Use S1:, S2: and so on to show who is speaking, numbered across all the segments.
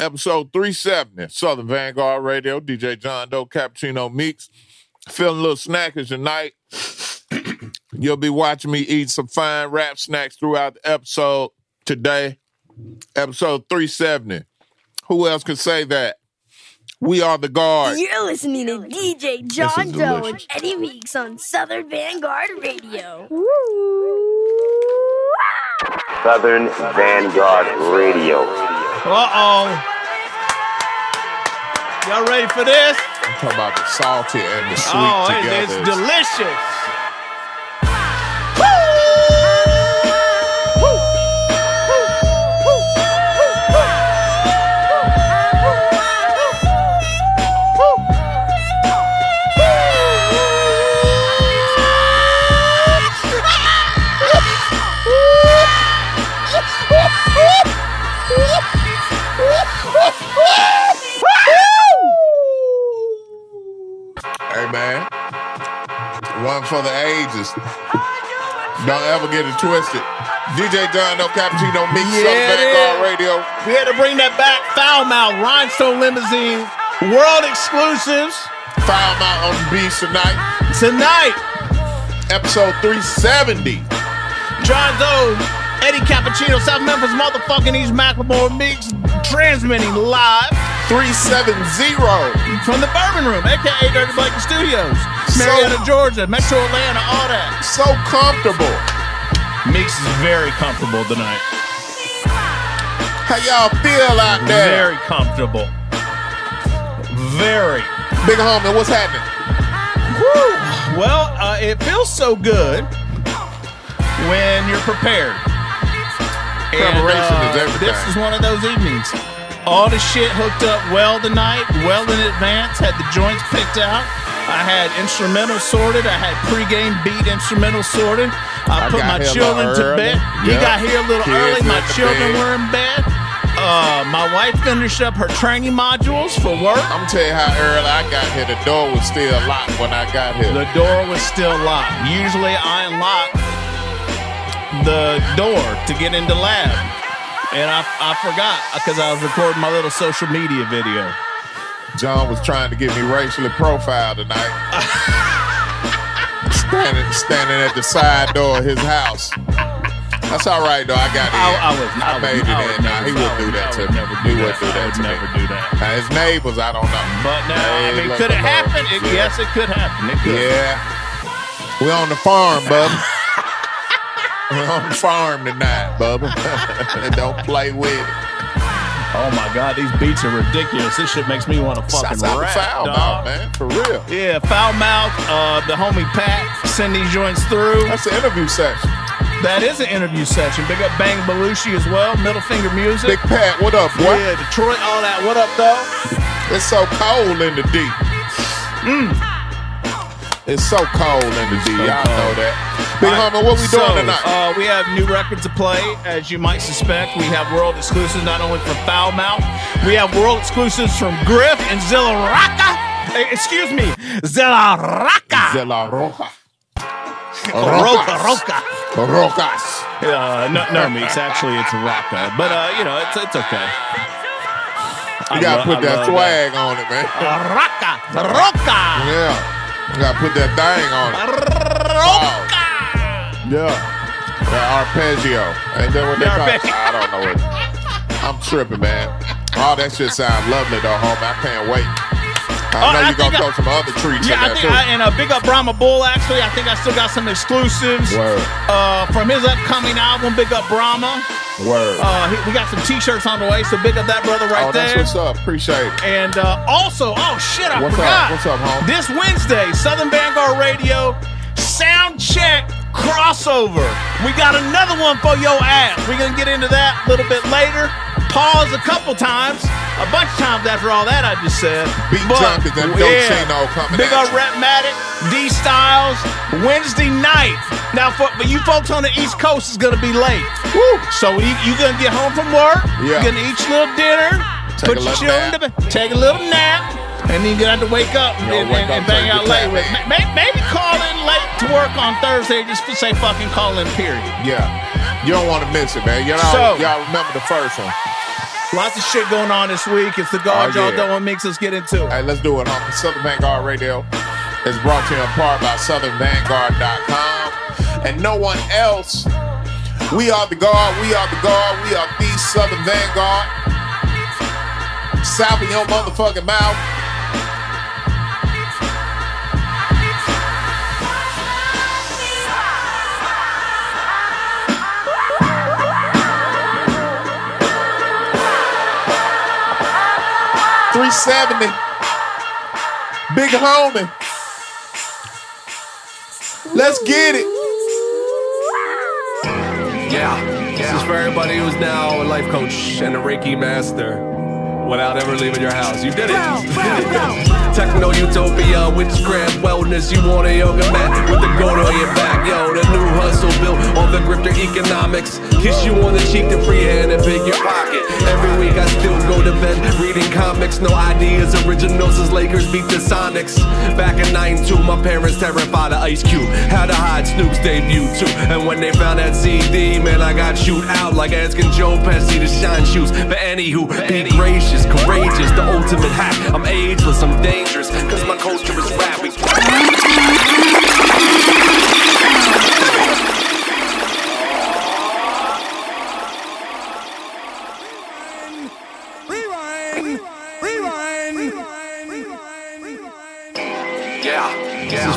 S1: episode 370, Southern Vangard Radio, DJ Jon Doe, Cappuccino Meeks. Feeling a little snackish tonight. You'll be watching me eat some fine rap snacks throughout the episode today. Episode 370. Who else can say that? We are the guard.
S2: You're listening to DJ
S1: Jon
S2: Doe and. Eddie Meeks on Southern Vangard Radio.
S3: Southern Vangard Radio.
S4: Uh oh. Y'all ready for this?
S1: I'm talking about the salty and the sweet
S4: oh,
S1: together.
S4: it's delicious.
S1: One for the ages. Don't ever get it twisted. DJ Jon Doe Cappuccino Meeks
S4: Yeah,
S1: Southern Vangard
S4: is.
S1: Radio.
S4: We had to bring that back. Foul mouth, rhinestone limousine, world exclusives
S1: Foul Mouth on the beach tonight.
S4: tonight.
S1: Episode 370.
S4: Jon Doe, Eddie Cappuccino, South Memphis, motherfucking East Macklemore Mix, transmitting live
S1: 370.
S4: from the Bourbon Room, aka Dirty Blanket Studios, Marietta, Georgia, Metro Atlanta, all that.
S1: So comfortable.
S4: Meeks is very comfortable tonight.
S1: How y'all feel out there?
S4: Very comfortable. Very.
S1: Big homie, what's happening?
S4: Well, uh, it feels so good when you're prepared.
S1: Preparation
S4: And, uh,
S1: is everything.
S4: This is one of those evenings. All the shit hooked up well tonight, well in advance. Had the joints picked out. I had instrumental sorted. I had pregame beat instrumental sorted. I,
S1: I
S4: put my children to bed. You
S1: Yep.
S4: got here a little
S1: Kids
S4: early. My children
S1: bed.
S4: were in bed. Uh, my wife finished up her training modules for work.
S1: I'm tell you how early I got here. The door was still locked when I got here.
S4: The door was still locked. Usually I unlock the door to get into lab. And I, I forgot because I was recording my little social media video.
S1: John was trying to get me racially profiled tonight. standing, standing at the side door of his house. That's all right though. I got in.
S4: I, I was
S1: I
S4: I
S1: made
S4: would,
S1: it
S4: I
S1: in. Nah, he would
S4: I
S1: do that to me.
S4: Never
S1: He
S4: do
S1: would
S4: that.
S1: do that
S4: would
S1: to me.
S4: never do that.
S1: Now, his neighbors, I don't know.
S4: But now, I mean, could it happen? It,
S1: Yeah.
S4: Yes, it could happen. It could.
S1: Yeah. we're on the farm, bub. On the farm tonight, bubba. don't play with it.
S4: Oh my God, these beats are ridiculous. This shit makes me want to fucking
S1: Shouts out
S4: rap,
S1: foul
S4: dog.
S1: mouth, man. For real.
S4: Yeah, foul mouth. Uh, the homie Pat send these joints through.
S1: That's the interview session.
S4: That is an interview session. Big up Bang Belushi as well. Middle finger music.
S1: Big Pat, what up, boy?
S4: Yeah, Detroit, all that. What up, though?
S1: It's so cold in the D. It's so cold in the D.
S4: So
S1: Y'all know that. Big homie, what we
S4: So,
S1: doing tonight?
S4: Uh, we have new records to play, as you might suspect. We have world exclusives not only from Foul Mouth, we have world exclusives from Griff and Zilla Rocca. Eh, excuse me, Zilla Rocca.
S1: De la Roja.
S4: Roca, Roca.
S1: Rocas.
S4: Uh, no, no, Meeks. Actually, it's Rocca. But, uh, you know, it's, it's okay.
S1: You
S4: I
S1: gotta
S4: lo-
S1: put
S4: I
S1: that swag on it, man.
S4: Rocca, Rocca,
S1: Yeah. You gotta put that thing on it.
S4: Rocca.
S1: Yeah. That arpeggio. Ain't that what they
S4: The
S1: call it? I don't know it. I'm tripping, man. All that shit sounds lovely though, homie. I can't wait. I know
S4: I
S1: you're
S4: think I-
S1: throw some other treats
S4: Yeah,
S1: in
S4: I think,
S1: too.
S4: I, and a big up Brahma Bull. Actually, I think I still got some exclusives
S1: Word.
S4: uh, from his upcoming album. Big up Brahma.
S1: Word.
S4: Uh, we got some T-shirts on the way, so big up that brother right
S1: oh, that's
S4: there.
S1: what's up. Appreciate it.
S4: And uh, also, oh shit, I
S1: What's up?
S4: forgot.
S1: What's up, home?
S4: This Wednesday, Southern Vangard Radio sound check crossover. We got another one for your ass. We're gonna get into that a little bit later. Pause a couple times, a bunch of times after all that I just said.
S1: Beat Junkies and Dolcino coming
S4: Big up
S1: you.
S4: Rhettmatic, D Styles, Wednesday night. Now, for, but you folks on the East Coast it's gonna be late.
S1: Woo.
S4: So you, you gonna get home from work,
S1: Yeah.
S4: you're gonna eat your little dinner,
S1: Take
S4: put
S1: a
S4: your
S1: little
S4: children
S1: nap.
S4: to bed, take a little nap, and then you have to wake up and,
S1: wake
S4: and, and
S1: up,
S4: bang out late with
S1: man.
S4: may- maybe call in late to work on Thursday just to say fucking call in period.
S1: Yeah. You don't want to miss it, man. You know,
S4: So-
S1: y'all remember the first one.
S4: Lots of shit going on this week. It's the guard
S1: Oh,
S4: y'all don't want makes us get into.
S1: All right, let's do it, homie. Southern Vangard Radio is brought to you in part by SouthernVangard.com and no one else. We are the guard. We are the guard. We are the Southern Vangard. South of your motherfucking mouth. Three seventy, big homie. Let's get it.
S5: Yeah, this is for everybody who's now a life coach and a Reiki master without ever leaving your house. You did it. Techno utopia, witchcraft, wellness. You want a yoga mat with the goat on your back. Yo, the new hustle built on the grifter economics. Kiss you on the cheek, the free hand, and pick your pocket. Every week I still go to bed reading comics. No ideas, originals as Lakers beat the Sonics. Back in 92, my parents terrified of Ice Cube. Had to hide Snoop's debut too. And when they found that CD, man, I got shoot out like asking Joe Pesci to shine shoes. But anywho, be gracious, courageous, the ultimate hack. I'm ageless, I'm dangerous, cause my culture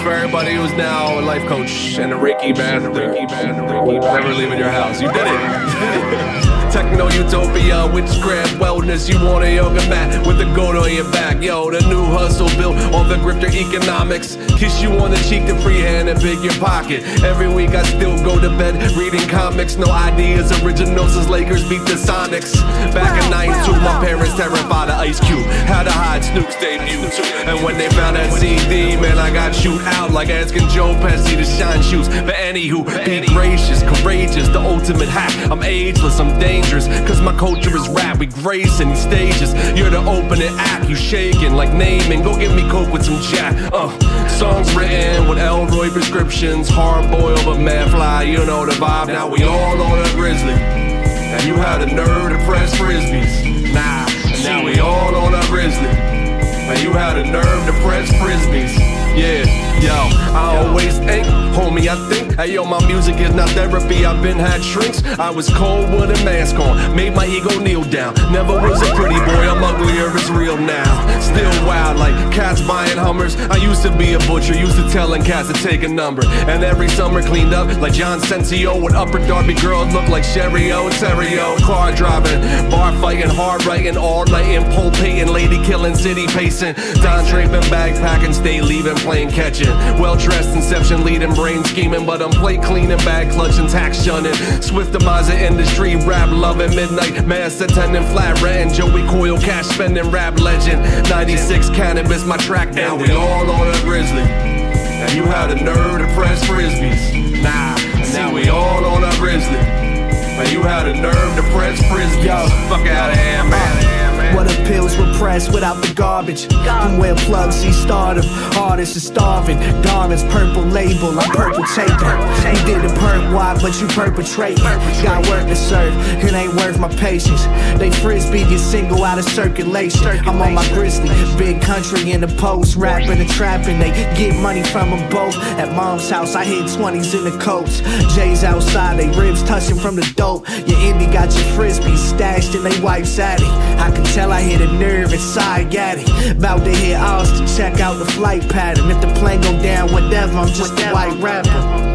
S5: for everybody who's now a life coach and a Reiki master. Reiki master. Never leaving your house. You did it. Techno utopia, witchcraft, wellness. You want a yoga mat with the goat on your back. Yo, the new hustle built on the grifter economics. Kiss you on the cheek, the free hand, and pick your pocket. Every week I still go to bed reading comics. No ideas, originals as Lakers beat the Sonics. Back in 92, my parents terrified of Ice Cube. Had to hide Snoop's debut. And when they found that CD, man, I got shoot out like asking Joe Pesci to shine shoes. But anywho, be gracious, courageous, the ultimate hack. I'm ageless, I'm dangerous, cause my culture is rap. We grace in these stages. You're the opening act, you shaking like naming. Go get me coke with some jack. Uh, songs written with Elroy prescriptions. Hard boiled but man fly, you know the vibe. Now we all on a grizzly. And you had the nerve to press frisbees. Nah, now we all on a grizzly. And you had the nerve to press frisbees. Yeah, yo, I always think, homie, I think, hey yo, my music is not therapy. I've been had shrinks. I was cold with a mask on, made my ego kneel down. Never was a pretty boy, I'm uglier, it's real now. Still wild, like cats buying Hummers. I used to be a butcher, used to telling cats to take a number. And every summer cleaned up like John Sensio with upper Darby girls look like Sherry Ontario. Car driving, bar fighting, hard writing, all night in pulpating, lady killing, city pacing. Don draping, backpacking, stay leaving, playing catching. Well dressed, inception leading, brain scheming, but I'm plate cleaning, bag clutching, tax shunning. Swift demise industry, rap loving, midnight mass attending, flat renting, Joey Coyle, cash spending, rap legend. 96 cannabis, my track now. We all on a grizzly. And you had the nerve to press frisbees. Nah, now we all on a grizzly. And you had the nerve to press frisbees.
S6: Yo.
S5: Fuck out of here, man.
S6: What pills were pressed without the garbage? From where plugs see stardom. Artists are starving. Garments, purple label, I'm purple taking. You did a perp, why? But you perpetrating. Got work to serve, it ain't worth my patience. They frisbee get single out of circulation. I'm on my grizzly, big country in the post, rapping and trapping. They get money from them both. At mom's house, I hit 20s in the coats. Jay's outside, they ribs touching from the dope. Your indie got your frisbee stashed in they wife's attic. I can tell I hit a nerve inside got it. About to hit Austin, check out the flight pattern. If the plane go down, whatever, I'm just a white rapper.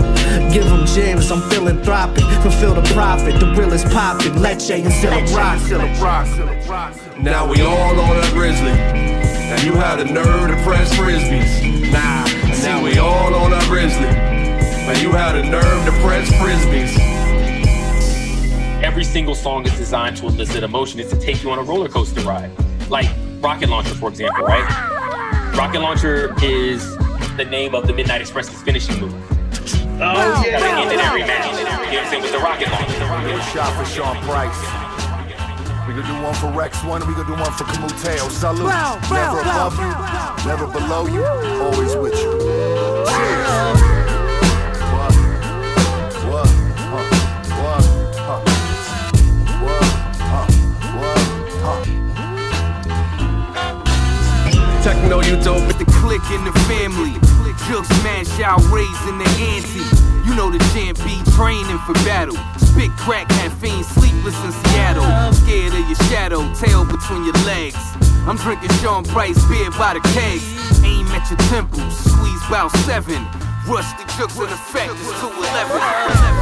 S6: Give them gems, I'm philanthropic. Fulfill the profit, the real is popping. Leche and Zilla rock.
S5: Now we all on a grizzly. And you had the nerve to press frisbees. Nah, now we all on a grizzly. And you had the nerve to press frisbees.
S7: Every single song is designed to elicit emotion. It's to take you on a roller coaster ride. Like Rocket Launcher, for example, right? Rocket Launcher is the name of the Midnight Express's finishing move.
S4: Oh,
S7: That they ended every match. You know what I'm saying? With the Rocket Launcher.
S8: One shot for Sean Price. We gonna do one for Rex One, we gonna do one for Camuteo. Salute. never above you, never below you, always with you. Cheers.
S5: Techno utopia.
S9: The click in the family. Juke smash out, raising the ante. You know the champ be training for battle. Spit crack, caffeine, sleepless in Seattle. Scared of your shadow, tail between your legs. I'm drinking Sean Price beer by the kegs. Aim at your temples, squeeze about seven. Ruste Juxx in effect, it's 211.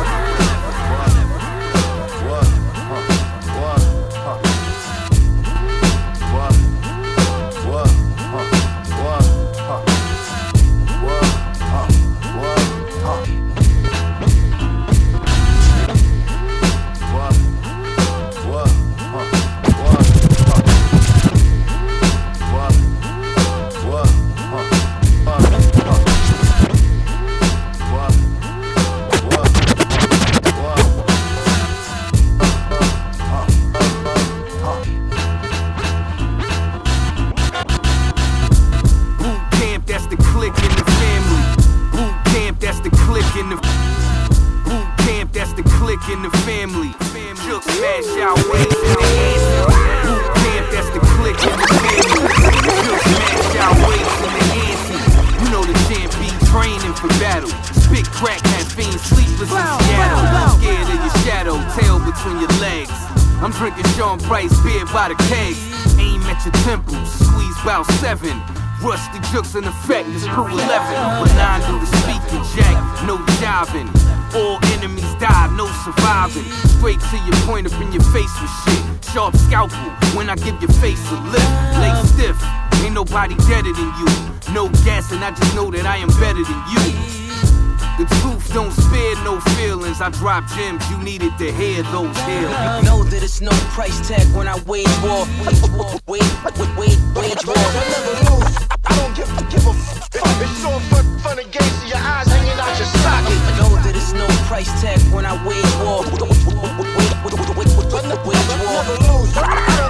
S9: I'm drinking Sean Price beer by the kegs. Aim at your temples, squeeze about seven. Ruste Juxx in effect, it's crew 11. But nine do the speaking, Jack, no jiving. All enemies die, no surviving. Straight to your point up in your face with shit. Sharp scalpel when I give your face a lift. Lay stiff, ain't nobody deader than you. No guessing, I just know that I am better than you. The truth don't spare no feelings. I drop gems, you needed to hear those hills.
S10: Know that it's no price tag when I wage war. Wage war, wage, wage, wage, wage war.
S11: I don't give, give a fuck. It's so fun, fun and games to your eyes hanging out your socket.
S10: Know that it's no price tag when I wage war.
S11: I don't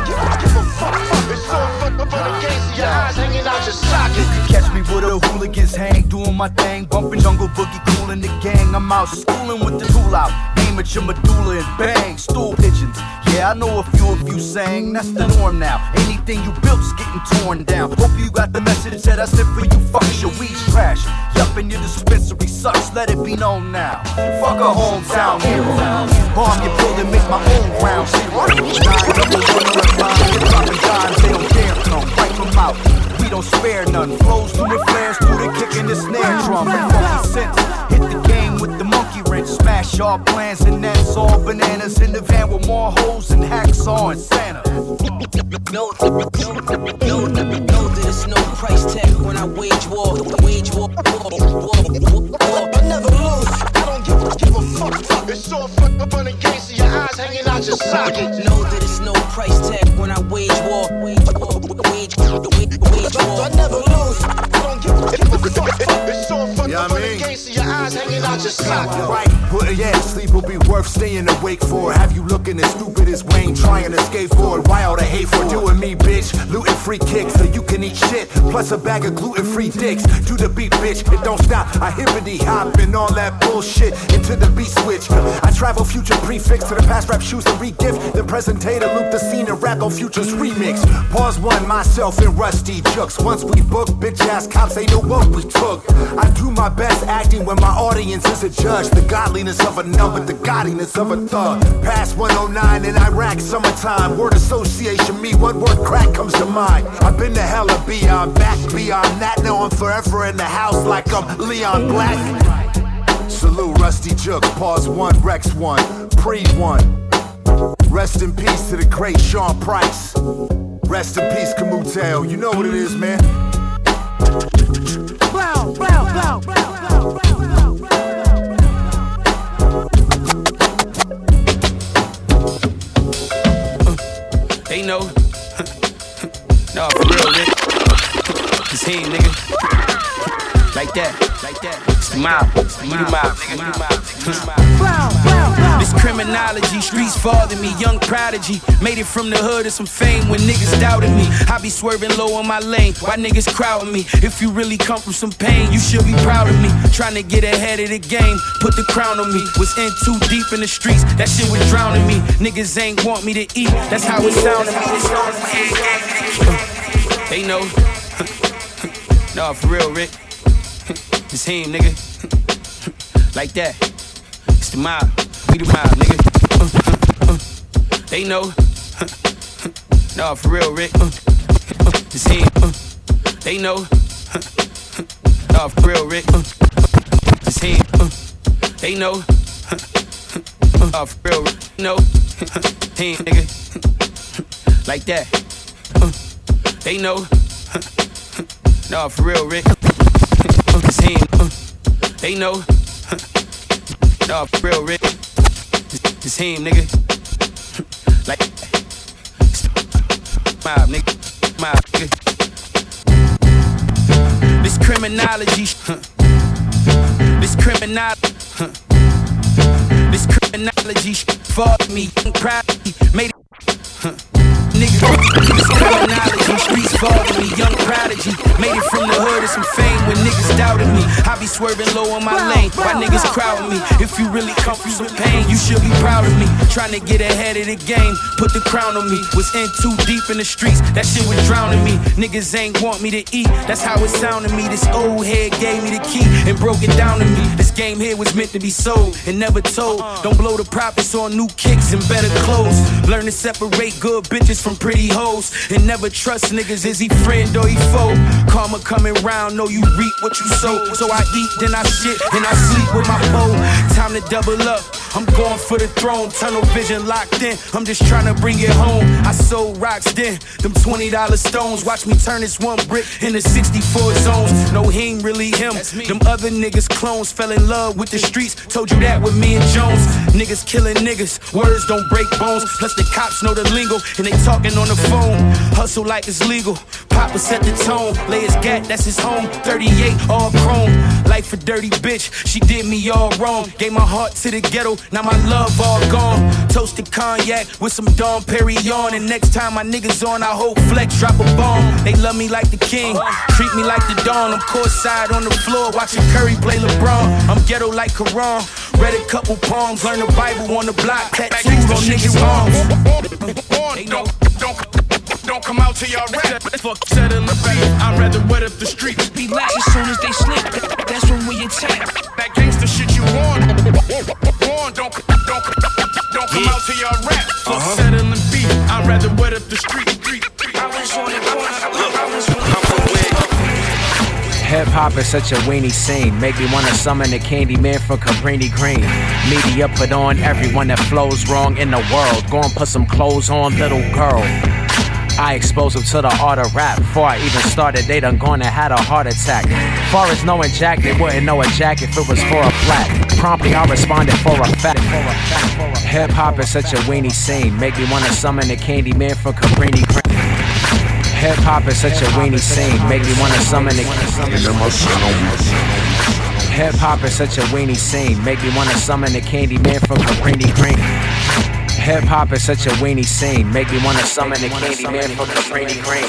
S11: give, give a fuck. It's so fun, fun and games to your eyes hanging out your socket.
S12: With a hooligans hang, doing my thing, bumping jungle boogie, cooling the gang. I'm out schooling with the tool out, aim at your medulla and bang, stool pigeons. Yeah, I know a few of you sang, that's the norm now. Anything you built's getting torn down. Hope you got the message that I sent for you. Fucks your weed's trash. Yup, and your dispensary sucks. Let it be known now. Fuck a hometown hero. Bomb your building, make my own ground zero. Nine double one on the line, you're dropping dimes, they don't dare come. Wipe them out. We don't spare none. Flows through the flares, through the kick and the snare drum. And funky sense. Hit the game with the monkey wrench. Smash all plans, and that's all bananas in the van with more hoes and hacksaw and Santa.
S10: Know, know, know, know that it's no price tag when I wage war. Wage war, war, war, war, war.
S11: I never lose. I don't give, give a fuck. It's so fun, fun and games to your eyes hanging out your socket.
S10: Know that it's no price tag when I wage war. Wage, wage, wage, wage war.
S11: I never lose. I don't give, give a fuck. It's so fun, fun and games to your eyes hanging out your.
S8: Right, yeah, sleep will be worth staying awake for. Have you looking as stupid as Wayne trying to skateboard? Why all the hate for doing me, bitch? Looting free kicks so you can eat shit. Plus a bag of gluten free dicks. Do the beat, bitch. It don't stop. I hippity hop and all that bullshit into the beat switch. I travel future prefix to the past rap shoes and re-gift. Then presentator loop the scene and rap on futures remix. Pawz One, myself and Ruste Juxx. Once we book, bitch ass cops, they know what we took. I do my best acting when my audience is a judge. The godliness of a number, the godliness of a thug. Past 109 in Iraq, summertime. Word association, me, one word crack comes to mind. I've been to hella beyond back, beyond that. Now I'm forever in the house like I'm Leon Black. Salute Ruste Juxx, Pawz One, Rex one, Preed One. Rest in peace to the great Sean Price. Rest in peace, Kamuteo. You know what it is, man.
S12: Blow, blow, blow, blow, blow, blow, blow.
S13: They know. no, for real, nigga. It's him, nigga. Like that, like that. Smile, smile, smile, smile. This criminology, streets fathered me, young prodigy. Made it from the hood to some fame when niggas doubted me. I be swerving low on my lane, why niggas crowding me? If you really come from some pain, you should be proud of me. Trying to get ahead of the game, put the crown on me. Was in too deep in the streets, that shit was drowning me. Niggas ain't want me to eat, that's how it sounded me. They know. No, for real, Rick. it's him, nigga. like that. It's the mob. The mob, nigga. Uh, uh, uh, they know. no, for real, Rick. it's him. they know. no, for real, Rick. it's him. they know. no, for real, Rick. No. him, nigga. like that. they know. no, for real, Rick. it's him. they know. No, for real, Rick. It's him, nigga. like, mob, nigga. Mob, nigga. This criminology, huh. This criminality, huh. This criminology, fuck me, proud made it, huh. Nigga, this criminology, streets following me, young prodigy. Made it from the hood and some fame when niggas doubted me. I be swerving low on my lane, why niggas crowding me? If you really come from some pain, you should be proud of me. Trying to get ahead of the game, put the crown on me. Was in too deep in the streets, that shit was drowning me. Niggas ain't want me to eat, that's how it sounded me. This old head gave me the key and broke it down to me. This game here was meant to be sold and never told. Don't blow the profits on new kicks and better clothes. Learn to separate good bitches from pretty hoes. And never trust niggas, is he friend or he foe? Karma coming round, know you reap what you sow. So I eat, then I shit, and I sleep with my foe. Time to double up. I'm going for the throne, tunnel vision locked in. I'm just trying to bring it home. I sold rocks then, them $20 stones. Watch me turn this one brick into 64 zones. No, he ain't really him. Them other niggas clones fell in love with the streets. Told you that with me and Jones. Niggas killing niggas, words don't break bones. Plus the cops know the lingo and they talking on the phone. Hustle like it's legal. Papa set the tone. Lay his gat, that's his home. 38 all chrome. Life a dirty bitch, she did me all wrong. Gave my heart to the ghetto, now my love all gone. Toasted cognac with some Dom Perignon. And next time my niggas on, I hope Flex drop a bomb. They love me like the king, treat me like the dawn. I'm courtside on the floor, watching Curry play LeBron. I'm ghetto like Quran. Read a couple poems, learn the Bible on the block, tattoos on niggas' arms. They know.
S14: Don't come out till y'all rap. Fuck settling the beat. I'd rather wet up the street.
S15: Be lax as soon as they slip. That's when we attack.
S14: That gangster shit you want. Want don't don't don't come out till y'all rap. Fuck uh-huh. settling beat. I'd rather wet up the street.
S16: Hip hop is such a weenie scene. Make me wanna summon the candy man from Cabrini Green. Media put on everyone that flows wrong in the world. Go and put some clothes on, little girl. I exposed them to the art of rap. Before I even started, they done gone and had a heart attack. Far as knowing Jack, they wouldn't know a jack if it was for a flat. Promptly, I responded for a fact. Hip hop is such a weenie scene. Make me wanna summon the candy man from Cabrini Green. Hip hop is such a weenie scene. Make me wanna summon the. Hip hop is such a weenie scene. Make me wanna summon the candy man from Cabrini Green. Hip hop is such a weenie scene. Make me wanna summon the candy man from Cabrini Green.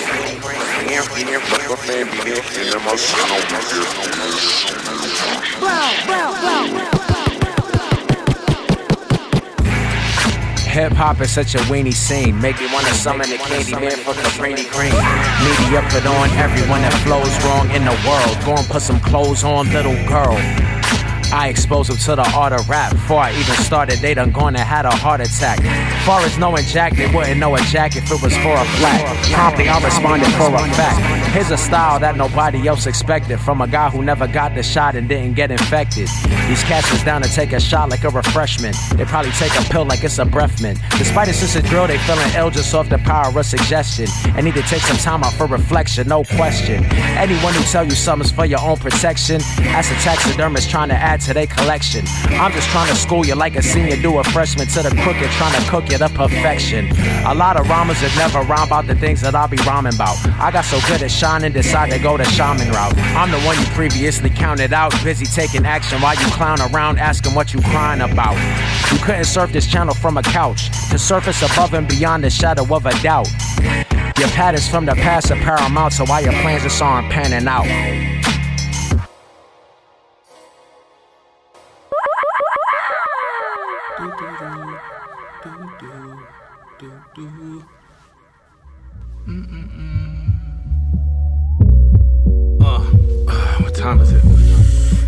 S16: Hip hop is such a weenie scene. Make me wanna summon the candy man for Cabrini Green. Media put on everyone that flows wrong in the world. Go and put some clothes on, little girl. I exposed them to the art of rap. Before I even started, they done gone and had a heart attack. Far as knowing Jack, they wouldn't know a jack if it was for a flat. Promptly, I responded for a fact. Here's a style that nobody else expected from a guy who never got the shot and didn't get infected. These cats was down to take a shot like a refreshment. They probably take a pill like it's a breath mint. Despite it's just a drill, they feeling ill just off the power of suggestion. And need to take some time out for reflection, no question. Anyone who tell you something's for your own protection, that's a taxidermist trying to add to their collection. I'm just trying to school you like a senior do a freshman to the crooked, trying to cook you to perfection. A lot of rhymers that never rhyme about the things that I'll be rhyming about. I got so good at shining, decide to go the shaman route. I'm the one you previously counted out, busy taking action while you clown around asking what you crying about. You couldn't surf this channel from a couch to surface above and beyond the shadow of a doubt. Your patterns from the past are paramount, so why your plans aren't panning out.
S17: Time is it?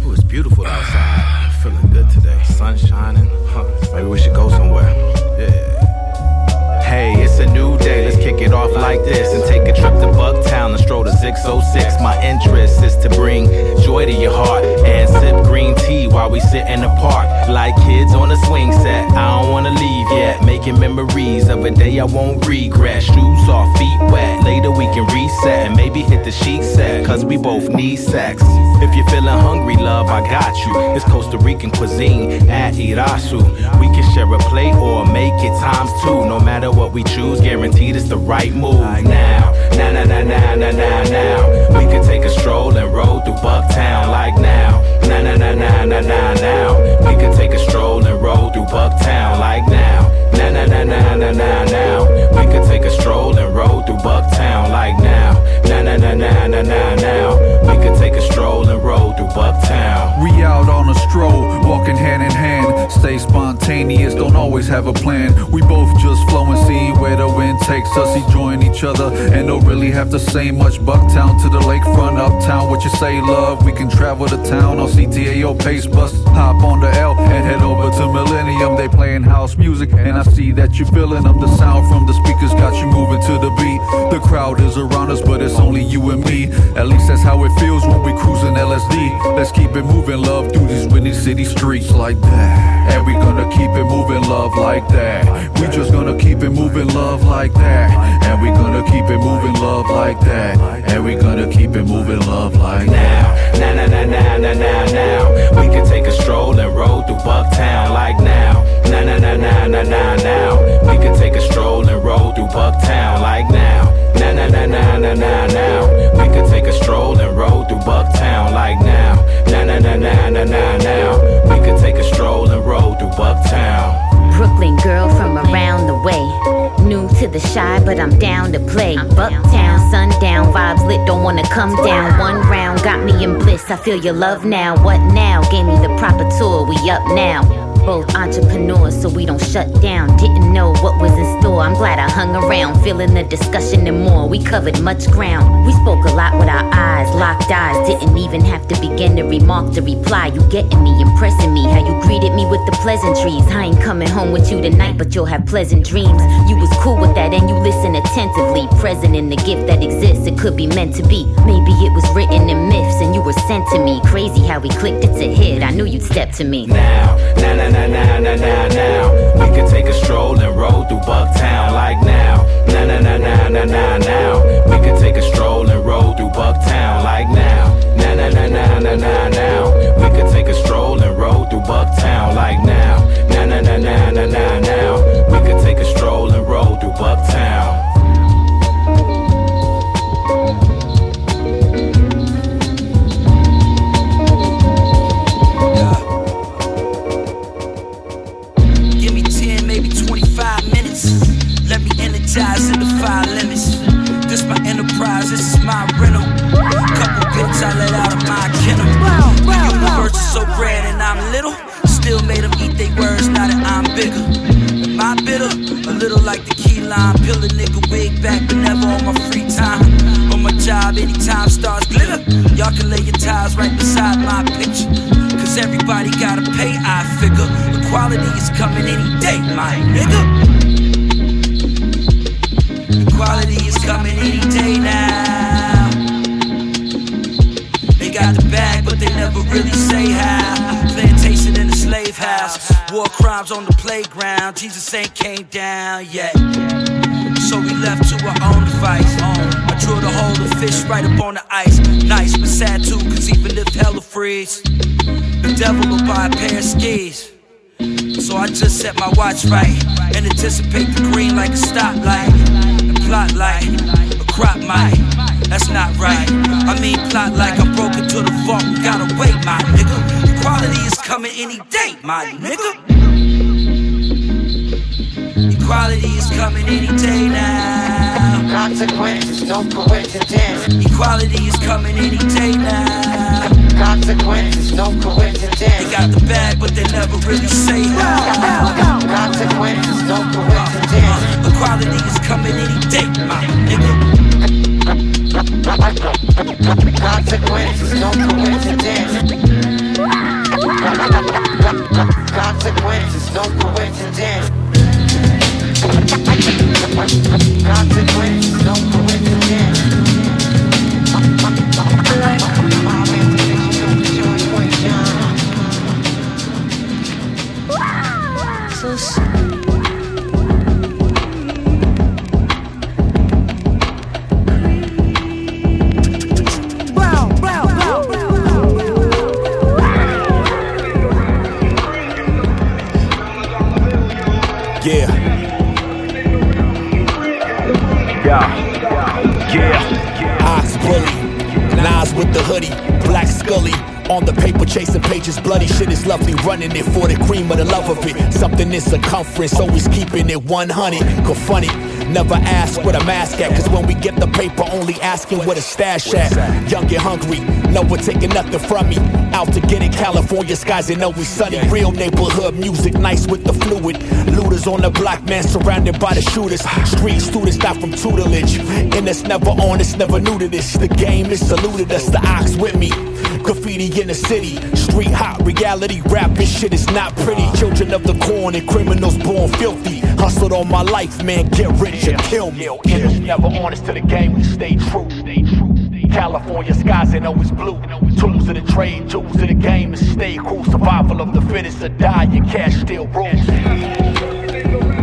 S17: Ooh, it's beautiful outside. Feeling good today. Sun shining. Huh. Maybe we should go somewhere. Yeah. Hey, it's a new day. Let's kick it off like this and take a trip to Bucktown and stroll to 606. My interest is to bring joy to your heart and sip green tea while we sit in the park. Like kids on a swing set. I don't wanna leave yet. Making memories of a day I won't regret. Shoes off, feet wet. Later we can reset and maybe hit the sheet set. Cause we both need sex. If you're feeling hungry, love, I got you. It's Costa Rican cuisine at Irazu. We can share a plate or make it times two. No matter what we choose, guaranteed it's the right move. Now, now, now, now, now, now, now, now. We could take a stroll and roll through Bucktown like now. Now, now, now, now, now, now, now. We could take a stroll and roll through Bucktown like now. Now, now, now, now, now, now, now. We could take a stroll and roll through Bucktown like now. Now, now, now, now, now, now, now. We could take a stroll and roll through Bucktown.
S18: We out on a stroll, walking hand in hand. Stay spontaneous, don't always have a plan. We both just flow and see where the wind takes us, enjoying each other. And don't really have to say much. Bucktown to the lakefront, uptown. What you say, love? We can travel to town on CTA or Pace Bus. Hop on the L and head over to Millennium. They playing house music, and I see that you're feeling up the sound from the speakers. Got you moving to the beat. The crowd is around us, but it's only you and me. At least that's how it feels when we cruising LSD. Let's keep it moving, love, through these windy city streets like that. And we gonna keep it moving, love, like that. We just gonna keep it moving, love, like that. And we gonna keep it moving, love, like that. And we gonna keep it moving, love, like that.
S17: Now, now, now, now, now, now, now. We could take a stroll and roll through Bucktown like now. Now, now, now, now, now, now, now. We could take a stroll and roll through Bucktown like now. Now, now, now, now, now, now, now. We could take a stroll and roll through Bucktown like now. Now, now, now, now, now, now, now. We could take a stroll and roll through Bucktown.
S19: Brooklyn girl from around the way. New to the Chi, but I'm down to play. Bucktown, sundown, vibes lit, don't wanna come down. One round got me in bliss, I feel your love now. What now? Gave me the proper tour, we up now. Both entrepreneurs, so we don't shut down. Didn't know what was in store. I'm glad I hung around, feeling the discussion and more. We covered much ground. We spoke a lot with our eyes, locked eyes. Didn't even have to begin to remark to reply. You getting me, impressing me. How you greeted me with the pleasantries. I ain't coming home with you tonight, but you'll have pleasant dreams. You was cool with that, and you listen attentively. Present in the gift that exists, it could be meant to be. Maybe it was written in myths, and you were sent to me. Crazy how we clicked, it's a hit. I knew you'd step to me.
S17: Now, now, now, now, now, na na now.
S10: Watch right and anticipate the green like a stoplight. And plot like a crop might. That's not right. I mean, plot like I'm broken to the vault. We gotta wait, my nigga. Equality is coming any day, my nigga. Equality is coming any day now. Consequences, no coincidence. Equality is coming any day now. Consequences, no coincidence. They got the bag, but they never really say how. coming any day, my nigga. Consequences, no coincidence.
S20: Consequences, no coincidence.
S21: Consequences. With the hoodie. Black Scully. On the paper, chasing pages, bloody shit is lovely. Running it for the cream of the love of it. Something in circumference, always keeping it 100. Go funny, never ask what a mask at. Cause when we get the paper, only asking what a stash at. Young and hungry, no one taking nothing from me. Out to get it, California skies ain't always sunny. Real neighborhood music, nice with the fluid. Looters on the block, man, surrounded by the shooters. Street students not from tutelage. And it's never on, it's never new to this. The game is saluted us, the ox with me. Graffiti in the city, street hot reality. Rap this shit is not pretty. Children of the corn and criminals born filthy. Hustled all my life, man, get rich or kill me. And never honest to the game, we stay true. Stay true. California skies ain't always blue. Tools of the trade, tools of the game is stay cool. Survival of the fittest or die, and cash still rules.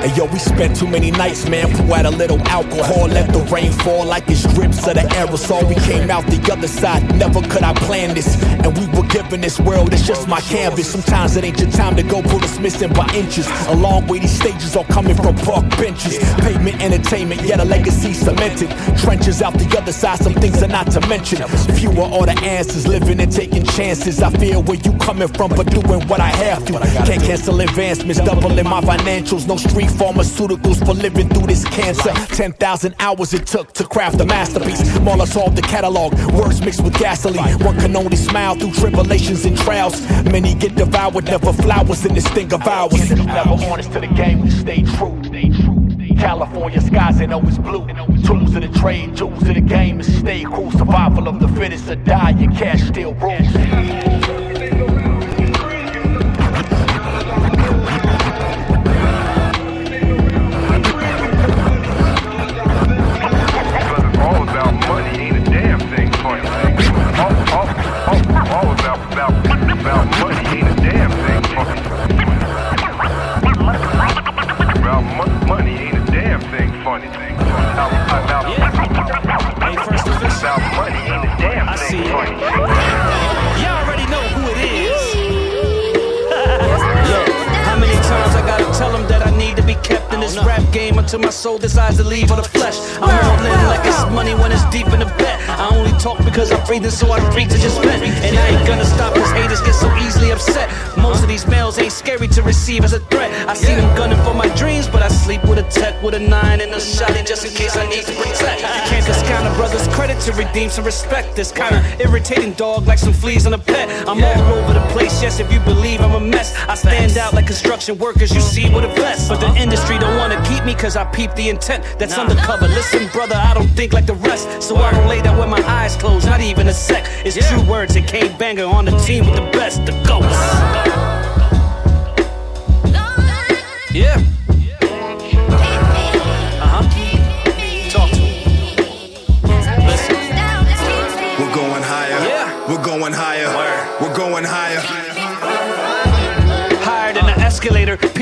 S21: Hey yo, we spent too many nights, man. Pour out a little alcohol, let the rain fall like it's drips of the aerosol. We came out the other side, never could I plan this. And we were given this world, it's just my canvas. Sometimes it ain't your time to go, bullets missing by inches. A long way, these stages all coming from park benches. Pavement entertainment, yet a legacy cemented. Trenches out the other side, some things are not to mention. Fewer are the answers, living and taking chances. I feel where you coming from, but doing what I have to. Can't cancel advancements, doubling my financials. No street pharmaceuticals for living through this cancer. 10,000 hours it took to craft a masterpiece. Molotov the catalog, words mixed with gasoline. One can only smile through tribulations and trials. Many get devoured, never flowers in this thing of ours. Never honest to the game, we stay true. Stay true. California skies ain't always blue. Tools of the trade, tools of the game is stay cool. Survival of the fittest or die, and cash still rules.
S22: Damn.
S6: Y'all already know who it is. Yo, how many times I gotta tell them that I need to be kept in this oh, rap game until my soul decides to leave for the flesh? I'm all in like it's money when it's deep in the bet. I only talk because I'm breathing, so I breathe to just vent. And I ain't gonna stop cause haters get so easily upset. Most of these males ain't scary to receive as a threat. I see them gunning for my dreams, but I sleep with a tech with a nine and a shotty just in case I need to protect. To redeem some respect. This kinda irritating dog like some fleas on a pet. I'm all over the place, yes, if you believe I'm a mess. I stand out like construction workers you see with a vest. But the industry don't wanna keep me cause I peep the intent that's undercover. Listen, brother, I don't think like the rest. So I don't lay down with my eyes closed, not even a sec. It's true words, it came banger on the team with the best, the ghosts. Yeah.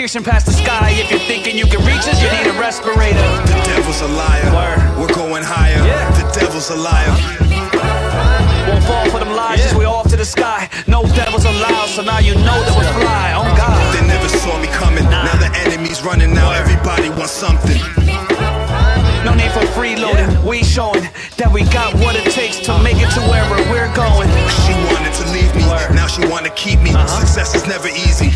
S6: Piercing past the sky. If you're thinking you can reach us, you need a respirator.
S8: The devil's a liar. We're going higher. The devil's a liar.
S6: Won't fall for them lies, just we off to the sky. No devils allowed, so now you know that we fly. Oh God.
S8: They never saw me coming. Now the enemy's running. Now everybody wants something.
S6: No need for freeloading. We showing that we got what it takes to make it to wherever we're going.
S8: She wanted to leave me. Now she wanna keep me.
S6: Uh-huh.
S8: Success is never easy.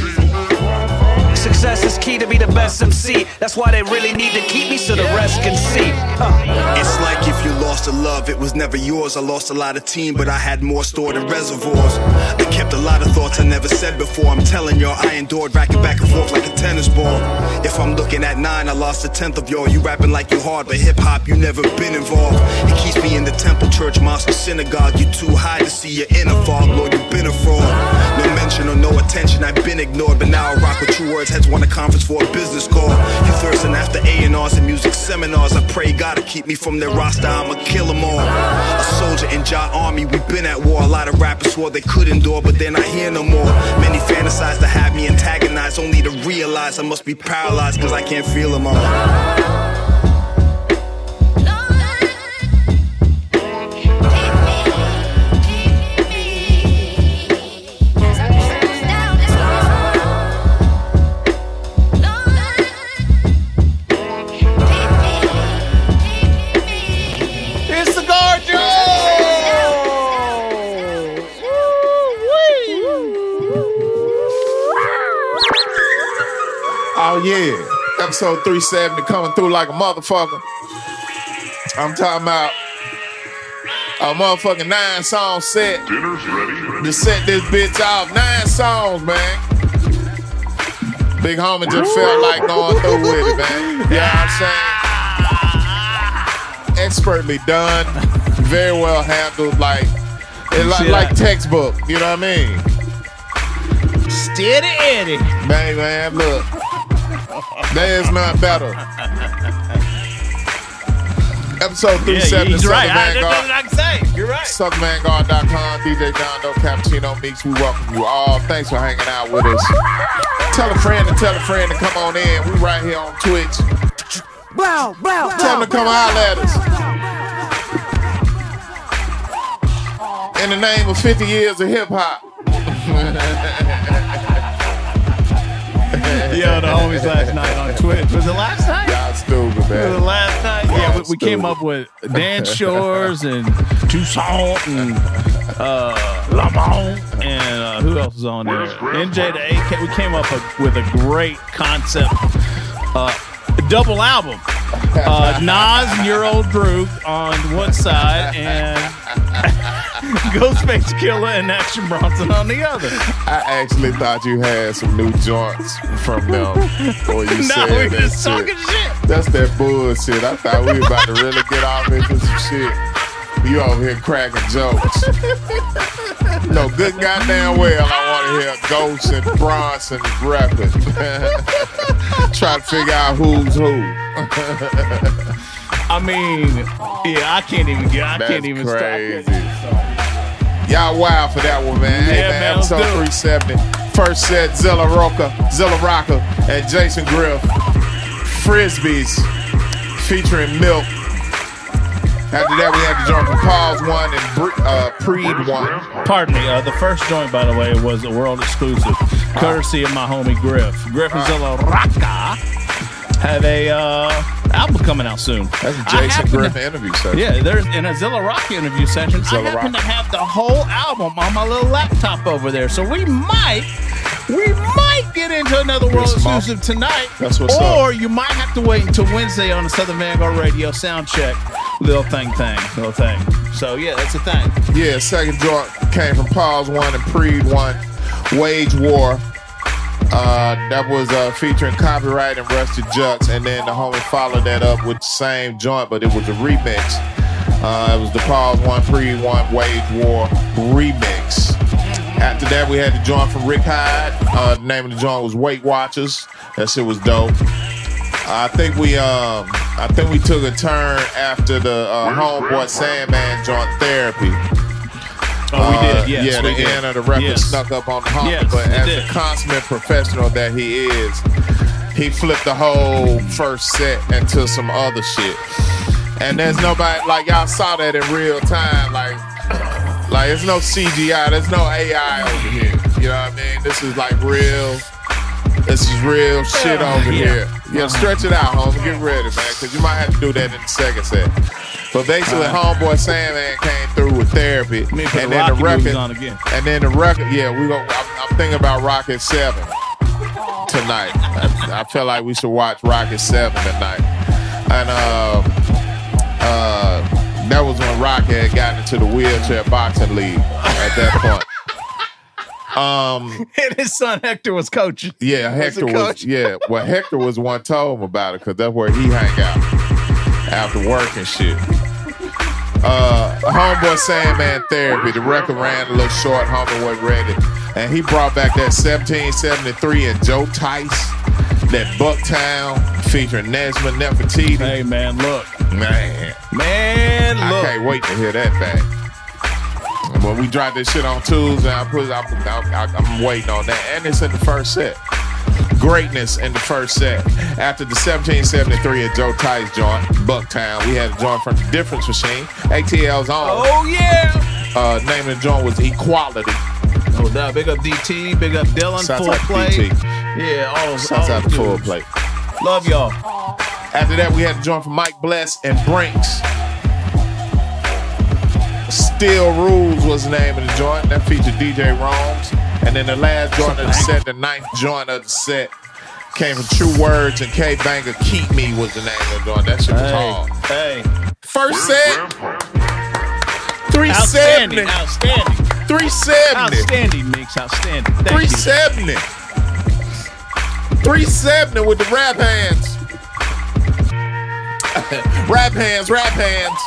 S6: Success is key to be the best MC. That's why they really need to keep me so the rest can see. Huh.
S8: It's like if you lost a love, it was never yours. I lost a lot of team, but I had more stored in reservoirs. I kept a lot of thoughts I never said before. I'm telling y'all, I endured racking back and forth like a tennis ball. If I'm looking at nine, I lost a tenth of y'all. You rapping like you hard, but hip hop, you never been involved. It keeps me in the temple, church, mosque, synagogue. You too high to see your inner fog, Lord, you been a fraud. No or no attention, I've been ignored, but now I rock with true words. Heads want a conference for a business call. You thirsting after A&Rs and music seminars. I pray God to keep me from their roster, I'ma kill them all. A soldier in Jah Army, we've been at war. A lot of rappers swore they could endure, but they're not here no more. Many fantasize to have me antagonized, only to realize I must be paralyzed, cause I can't feel them all.
S1: Oh yeah, episode 370 coming through like a motherfucker. I'm talking about a motherfucking nine song set.
S23: Dinner's ready.
S1: To set this bitch off. Nine songs, man. Big homie just felt like going through with it, man. You know what I'm saying? Expertly done. Very well handled. Like, it's like, like textbook. You know what I mean?
S4: Steady Eddie.
S1: Man, man, look. There's none better. Episode
S4: Yeah,
S1: 370
S4: he's
S1: Southern
S4: right. I, Vangard. I say. You're right.
S1: SouthernVangard.com, DJ Jon Doe, Cappuccino Meeks. We welcome you all. Thanks for hanging out with us. Tell a friend and tell a friend to come on in. We right here on Twitch.
S24: Blow, blow,
S1: Tell them to come holler at us. In the name of 50 years of hip hop.
S4: Yo, the homies last night on Twitch. Was it last night?
S1: Y'all stupid,
S4: Was it last night? Yeah, we, we came up with Dan Shores and Toussaint and uh, Lamont and uh, who else was on there? NJ the AK. We came up with a great concept. Uh, double album. Uh, Nas and Your Old Groove on one side and Ghostface Killah and Action Bronson on the other.
S1: I actually thought you had some new joints from them. Or you
S4: No,
S1: said
S4: we
S1: that
S4: just
S1: shit.
S4: talking shit.
S1: That's that bullshit. I thought we were about to really get off into some shit. You over here cracking jokes. no, good goddamn well I want to hear Ghost and Bronson rapping. Try to figure out who's who.
S4: I mean, yeah, I can't even get. I
S1: That's
S4: can't even
S1: crazy.
S4: stop.
S1: Y'all wild for that one, man. hey,
S4: Yeah,
S1: man,
S4: man, let's
S1: episode
S4: do it.
S1: 370. First set, Zilla Rocca, Zilla Rocca, and Jason Griff. Frisbees featuring Milc. After that, we had to jump from Pawz 1 and Bre- uh, Preed 1.
S4: Pardon me. Uh, the first joint, by the way, was a world exclusive, courtesy of my homie Griff. Griff and Zilla Rocca have a uh, album coming out soon.
S1: That's a Jason Griff
S4: to-
S1: interview session.
S4: Yeah, there's in a Zilla Rock interview session.
S1: Zilla
S4: I happen
S1: Rock.
S4: to have the whole album on my little laptop over there, so we might, we might get into another world exclusive tonight.
S1: That's what's
S4: or
S1: up.
S4: you might have to wait until Wednesday on the Southern Vangard Radio sound check. Little thing, thing, little thing. So yeah, that's a thing.
S1: Yeah, second joint came from Pawz 1 and Preed 1. Wage War. Uh, that was uh, featuring Copywrite and Ruste Juxx, and then the homie followed that up with the same joint, but it was a remix. Uh, it was the Pawz One Preed One Wage War remix. After that, we had the joint from Rick Hyde. Uh, the name of the joint was Weight Watchers. That shit was dope. I think we um I think we took a turn after the uh, homeboy Sandman joint therapy.
S4: Oh, we
S1: Uh,
S4: did. Yes,
S1: yeah,
S4: we
S1: the
S4: did.
S1: end of the record
S4: Yes.
S1: snuck up on the
S4: Yes,
S1: but as
S4: did.
S1: the consummate professional that he is, he flipped the whole first set into some other shit. And there's nobody like y'all saw that in real time, like like there's no CGI, there's no AI over here. You know what I mean? This is like real. This is real shit over
S4: Yeah.
S1: here. Yeah, stretch it out, homie. Get ready, man, because you might have to do that in the second set. But basically,
S4: Alright.
S1: homeboy Sandman came through with therapy, and
S4: the
S1: then the
S4: Rocky
S1: record,
S4: on again.
S1: and then the record. Yeah, we go. I'm, I'm thinking about Rocket Seven. tonight. I, I feel like we should watch Rocket Seven tonight. And uh, uh, that was when Rocket had gotten into the wheelchair boxing league at that point. Um,
S4: and his son Hector was coaching.
S1: yeah, Hector was.
S4: coach?
S1: Yeah, well, Hector was one told him about it because that's where he hang out after work and shit. Uh, homeboy Sandman Therapy. The record ran a little short. Homeboy wasn't ready, and he brought back that 1773 and Joe Tice, that Bucktown featuring Nesma Nefertiti.
S4: Hey man, look,
S1: man,
S4: man,
S1: I can't wait to hear that back. When we drop this shit on Tuesday, I put, I, I, I'm waiting on that, and it's in the first set. Greatness in the first set. After the 1773 at Joe Tice joint, Bucktown, we had a joint from the Difference Machine, ATL's on.
S4: Oh yeah.
S1: Uh, name of the joint was Equality.
S4: Oh, nah, big up DT, big up Dylan,
S1: Shouts
S4: full
S1: to
S4: play.
S1: DT.
S4: Yeah, all all
S1: out to Full. Play.
S4: Love y'all.
S1: After that, we had a joint from Mike Bless and Brinks. Still Rules was the name of the joint. That featured DJ Romes. And then the last joint of the set, the ninth joint of the set, came from True Words and K Banger Keep Me was the name of the joint. That shit was hard.
S4: Hey.
S1: First set,
S4: Outstanding,
S1: 370.
S4: outstanding.
S1: 370.
S4: Outstanding, Mix. Outstanding. Thank you.
S1: 370. 370 with the rap hands. rap hands, rap hands.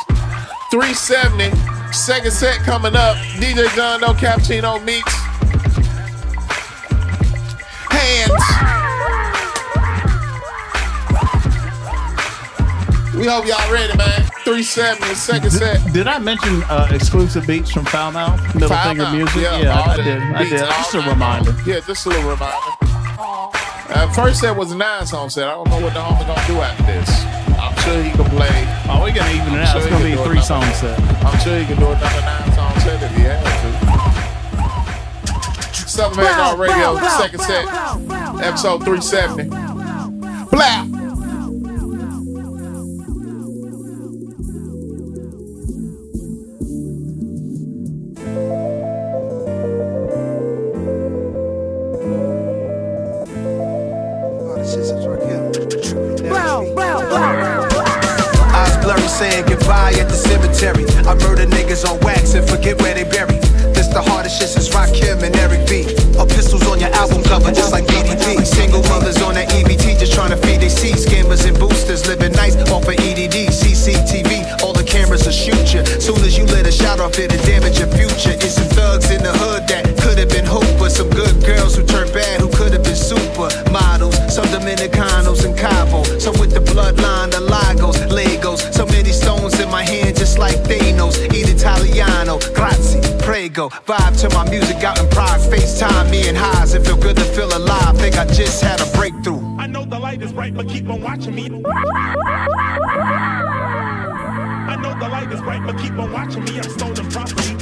S1: 370. Second set coming up. DJ Jon Doe Cappuccino Meeks Hands. We hope y'all ready, man. Three 370, second set.
S4: Did I mention uh, exclusive beats from Foul Mouth? Middle
S1: Foul
S4: Finger
S1: Mouth,
S4: Music?
S1: yeah,
S4: Yeah, I
S1: the
S4: did. I did. Just a reminder.
S1: Yeah, just a little reminder. Uh, first set was a nine song set. I don't know what the homie gonna do after this. I'm sure he can play.
S4: Oh, we're gonna even it out.
S1: sure
S4: It's gonna be a three song set.
S1: I'm sure he can do another nine song set if he had to. Southern Vangard Radio, second set, episode 370. Blah!
S12: Saying goodbye at the cemetery. I murder niggas on wax and forget where they buried. This the hardest shit since Rakim and Eric B. Or pistols on your album cover just like BDP. Single mothers on that EBT just trying to feed they seeds. Scammers and boosters living nice off of EDD. CCTV, all cameras will shoot you. Soon as you let a shot off it'll damage your future. It's some thugs in the hood that could have been hoopers. Some good girls who turned bad who could have been super models. Some Dominicanos in Cabo. Some with the bloodline, the Lagos, Legos. So many stones in my hand just like Thanos. Eat Italiano, grazie, prego. Vibe to my music out in Prague. FaceTime me and highs. It feel good to feel alive. Think I just had a breakthrough.
S14: I know the light is bright, but keep on watching me. I know the light is bright, but keep on watching me. I'm stolen property.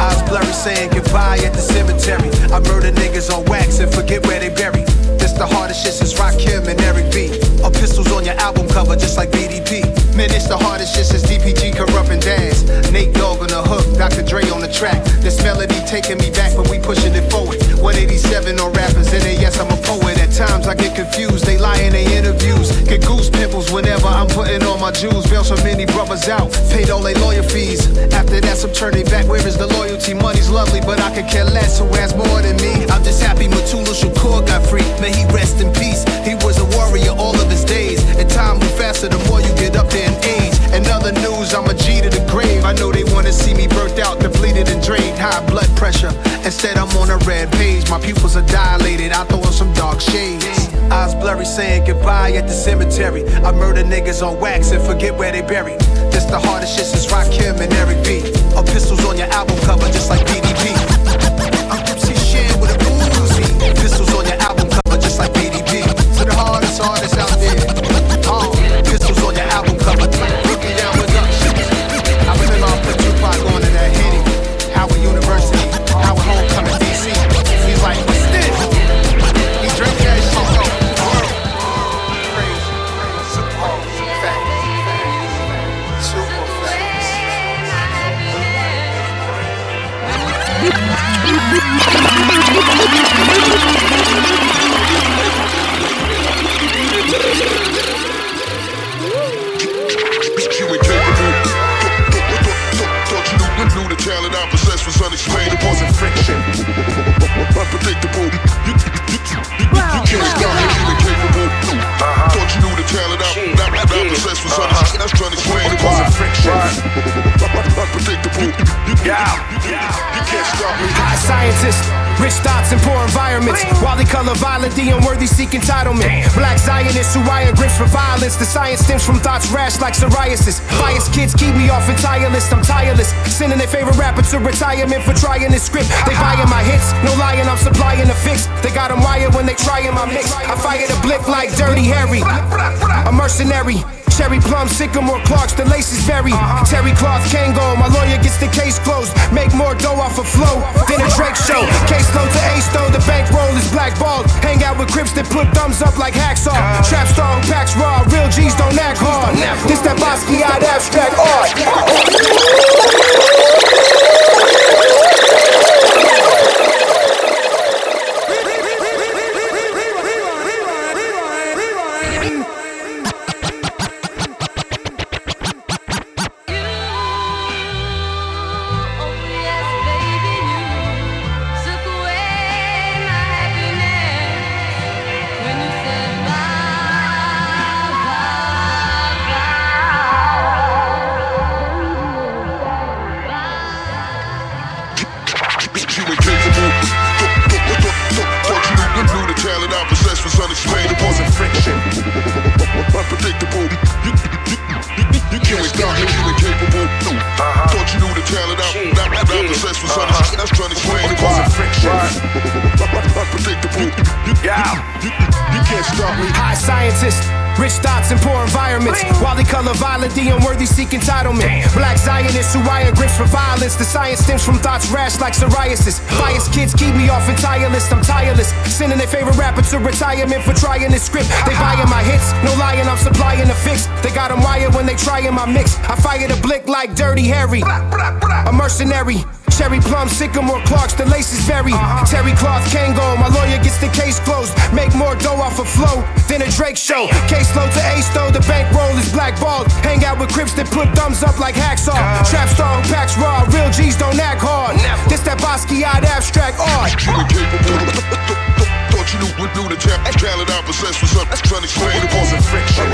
S12: Eyes blurry saying goodbye at the cemetery. I murder niggas on wax and forget where they buried. This the hardest shit since Rakim and Eric B. Or pistols on your album cover just like BDP. Man, it's the hardest shit since DPG Kurupt and Daz. Nate Dogg on the hook, Dr. Dre on the track. This melody taking me back, but we pushing it forward. 187 on rappers, and then yes, I'm a poet. At times I get confused, they lie in their interviews. Get goose pimples whenever I'm putting on my jewels. Bail so many brothers out, paid all their lawyer fees. After that, some turning back. Where is the loyalty? Money's lovely, but I could care less. Who has more than me? I'm just happy Mutulu Shakur got free. May he rest in peace. He was a warrior all of his days. And time move faster the more you get up there in. And other news, I'm a G to the grave. I know they wanna see me burnt out, depleted and drained. High blood pressure. Instead, I'm on a red page. My pupils are dilated. I throw on some dark shades. Eyes blurry saying goodbye at the cemetery. I murder niggas on wax and forget where they buried. This the hardest shit since Rakim and Eric B. Or pistols on your album cover just like BDP. success was uh-huh. under trying to explain it wasn't friction.
S25: High scientists, rich thoughts and poor environments. While they color violent, the unworthy seek entitlement. Black Zionists who wire grips for violence. The science stems from thoughts rash like psoriasis. Bias kids keep me off entire list. I'm tireless. Sending their favorite rapper to retirement for trying this script. They buying my hits, no lying, I'm supplying the fix. They got them wired when they trying my mix. I fire the blick like Dirty Harry. A mercenary. Cherry plum, sycamore Clarks, the laces vary. Terry cloth, Kangol, my lawyer gets the case closed. Make more dough off of flow than a Drake show. Case low to ace though, the bankroll is blackballed. Hang out with crips that put thumbs up like hacksaw. Trap who packs raw, real G's don't act hard. This that Basquiat abstract art. Retirement for trying this script. They buying my hits, no lying, I'm supplying the fix. They got got 'em wired when they trying my mix. I fire the blick like Dirty Harry. A mercenary. Cherry plum, sycamore Clarks, the laces vary. Terry cloth, Kangol, my lawyer gets the case closed. Make more dough off of flow than a Drake show. Case low to ace though, the bankroll is blackballed. Hang out with crips that put thumbs up like hacksaw. Trap star who packs raw, real G's don't act hard. This that Basquiat abstract art.
S11: You incapable. Thought you knew, knew the ta- talent I possess was un- unexplainable. Wasn't friction.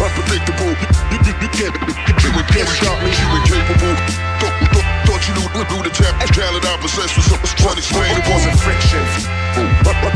S11: Unpredictable. You, you, you can't, you can't stop me. You incapable. Thought, thought, thought you knew, knew the ta- talent I possess was un- unexplainable. Wasn't friction.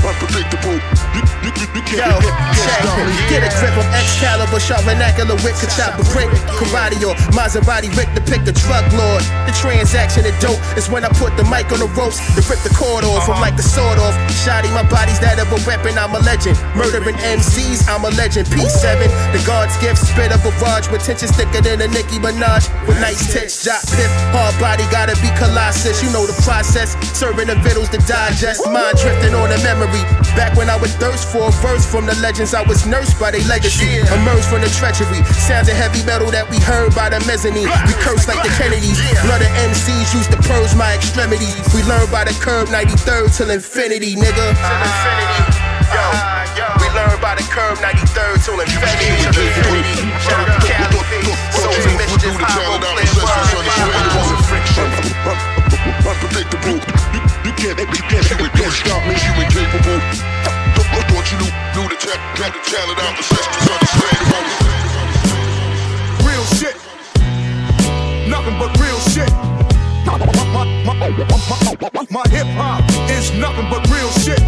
S11: Unpredictable. You,
S26: Yo,
S11: you can't stop me.
S26: check. Get a grip of Excalibur, vernacular wit, could chop a brick. Karate or Maserati, Rick to pick the drug lord. The transaction of dope is when I put the mic on the ropes to rip the cord off. I'm like the sword off. Shoddy, my body's that of a weapon, I'm a legend. Murdering MCs, I'm a legend. P7, the God's gift, spit a barrage with tension thicker than a Nicki Minaj. With nice tits, drop pip, hard body, gotta be Colossus. You know the process, serving the vittles to digest. Mind drifting on a memory. Back when I was thirst for a verse from the legends, I was nursed by their legacy. Emerged from the treachery. Sounds of heavy metal that we heard by the mezzanine. We cursed like the Kennedys. Blood of MCs used to purge my extremities. We learned by the curb 93rd till infinity, nigga. Till infinity. Yo, we learned by the curb 93rd till infinity. Till infinity. Shout out to Cali Souls and messages, high play
S11: Wasn't friction. Unpredictable. You, you can't, you can't, you can't stop me. You incapable. Thought you knew, knew the ta- ta- the talent I possess was unexplainable.
S27: Real shit. Nothing but real shit. My hip hop is nothing but real shit.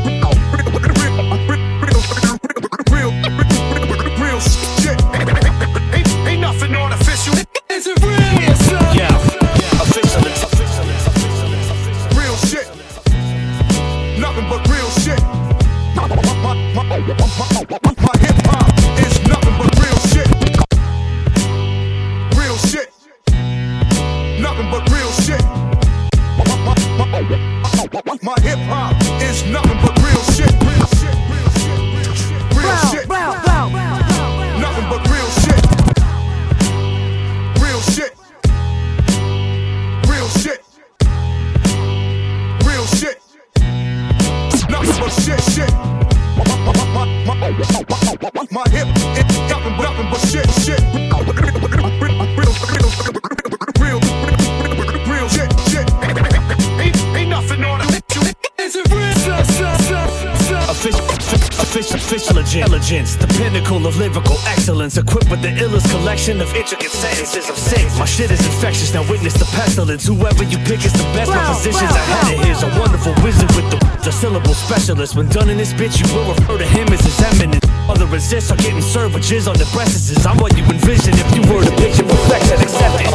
S28: Equipped with the illest collection of intricate sentences of sick. My shit is infectious, now witness the pestilence. Whoever you pick is the best. My position's ahead of his. A wonderful wizard with the, the syllable specialist. When done in this bitch, you will refer to him as his eminence. Other resists are getting served with jizz on the breasts. I'm what you envision if you were to picture perfection. Accept it.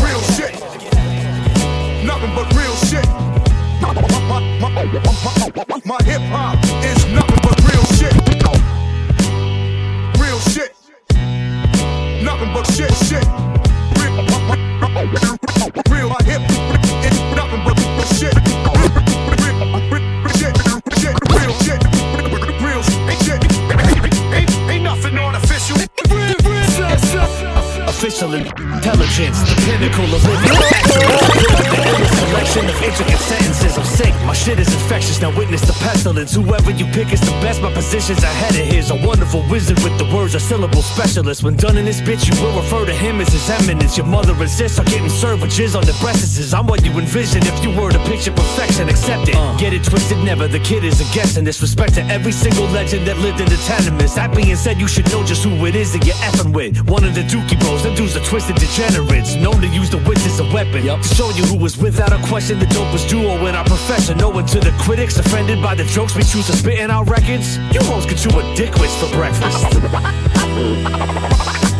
S27: Real shit. Nothing but real shit.
S28: Intelligence, the pinnacle of living. The selection of intricate sentences. I'm sick. My shit is infectious. Now witness the pestilence. Whoever you pick is the best. My position's ahead of his. A wonderful wizard with the words, a syllable specialist. When done in this bitch, you will refer to him as his eminence. Your mother resists are getting served with jizz on the breasts. I'm what you envision if you were to picture perfection. Accept it. Get it twisted, never. The kid is a guest. And disrespect to every single legend that lived in the tenements. That being said, you should know just who it is that you're effing with. One of the Dookie Bros, them dudes are twisted degenerates. Known to use the wits as a weapon. To show you who was without a question the dopest duo in our profession. Knowing to the critics offended by the jokes we choose to spit in our records. You hoes could chew a dickwitch for breakfast.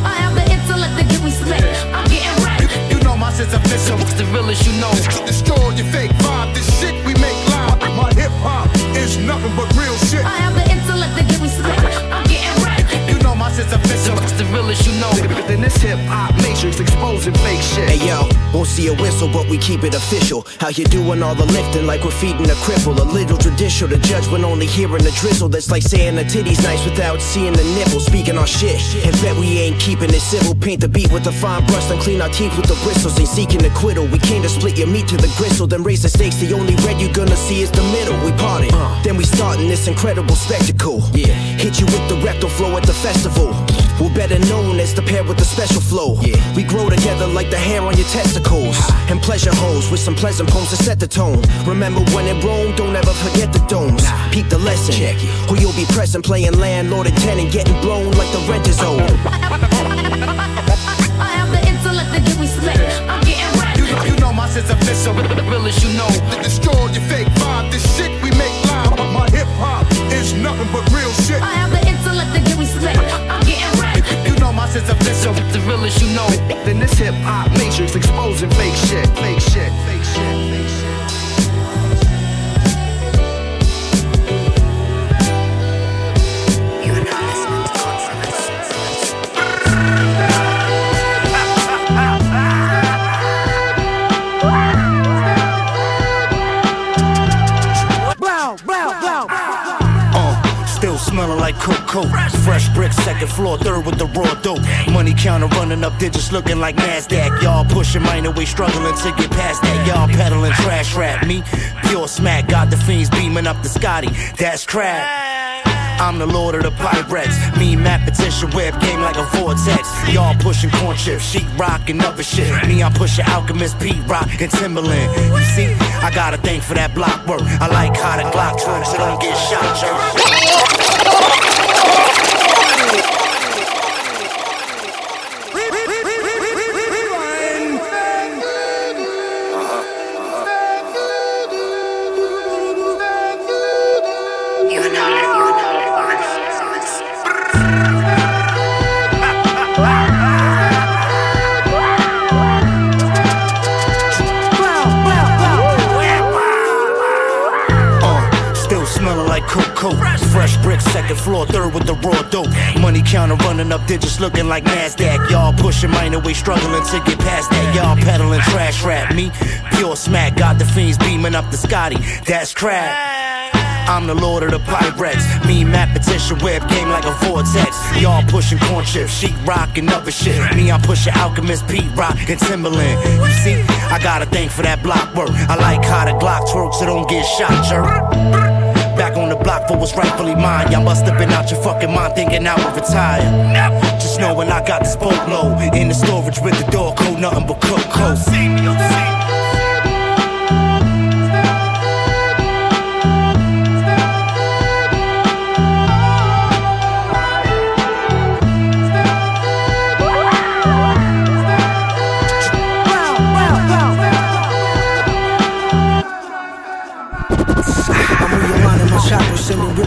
S19: I have the intellect to give me split. I'm getting wrecked.
S27: You know my shit's official.
S29: It's the realest you know.
S27: Destroy your fake vibe. This shit we make live. My hip hop is nothing but real shit.
S19: I have the intellect to give me split. I'm getting wrecked.
S27: You know my shit's official.
S29: You know.
S12: Then this hip hop matrix exposing fake shit.
S30: Hey yo, won't see a whistle, but we keep it official. How you doing all the lifting like we're feeding a cripple? A little judicial to judge when only hearing the drizzle. That's like saying the titty's nice without seeing the nipple. Speaking our shit, and bet we ain't keeping it civil. Paint the beat with a fine brush, then clean our teeth with the bristles. Ain't seeking acquittal. We came to split your meat to the gristle, then raise the stakes. The only red you're gonna see is the middle. We parted, uh. then we starting this incredible spectacle. Yeah, hit you with the rectal flow at the festival. We're better known as the pair with the special flow. Yeah. We grow together like the hair on your testicles. And pleasure holes with some pleasant poems to set the tone. Remember when in Rome, don't ever forget the domes. Peep the lesson. Check it. Who you'll be present, playing landlord and tenant, getting blown like the rent is owed.
S19: I have the intellect to me split. I'm getting.
S27: You know, you know my shit's official.
S29: The realest you know.
S27: Destroy your fake vibe. This shit we make Shit's official.
S29: It's the realest you know.
S12: Then this hip hop matrix exposing fake shit. Fake shit. Fake shit. Fake
S25: like. Fresh brick, second floor, third with the raw dope. Money counter running up digits, looking like Nasdaq. Y'all pushing minor way, struggling to get past that. Y'all peddling trash rap. Me, pure smack, got the fiends beaming up the Scotty. That's crap. I'm the lord of the pirates. Me, Matt, petition web game like a vortex. Y'all pushing corn chips, sheet rock and other shit. Me, I'm pushing alchemist, Pete Rock, and Timbaland. You see, I got a thing for that block work. I like how the Glock twerks, so don't get shot, jerk. Oh! brick, second floor, third with the raw dope. Money counter running up digits, looking like Nasdaq. Y'all pushing minor way, struggling to get past that. Y'all peddling trash rap. Me, pure smack, got the fiends beaming up the Scotty. That's crap. I'm the lord of the pirates. Me, Matt, petition web game like a vortex. Y'all pushing corn chips, sheet rock and other shit. Me, I'm pushing alchemist, Pete Rock, and Timbaland. You see, I got a thing for that block work. I like how the Glock twerks, so don't get shot, jerk. On the block for what's rightfully mine. Y'all must have been out your fucking mind thinking I would retire. Just knowing I got this boatload in the storage with the door code, nothing but cook.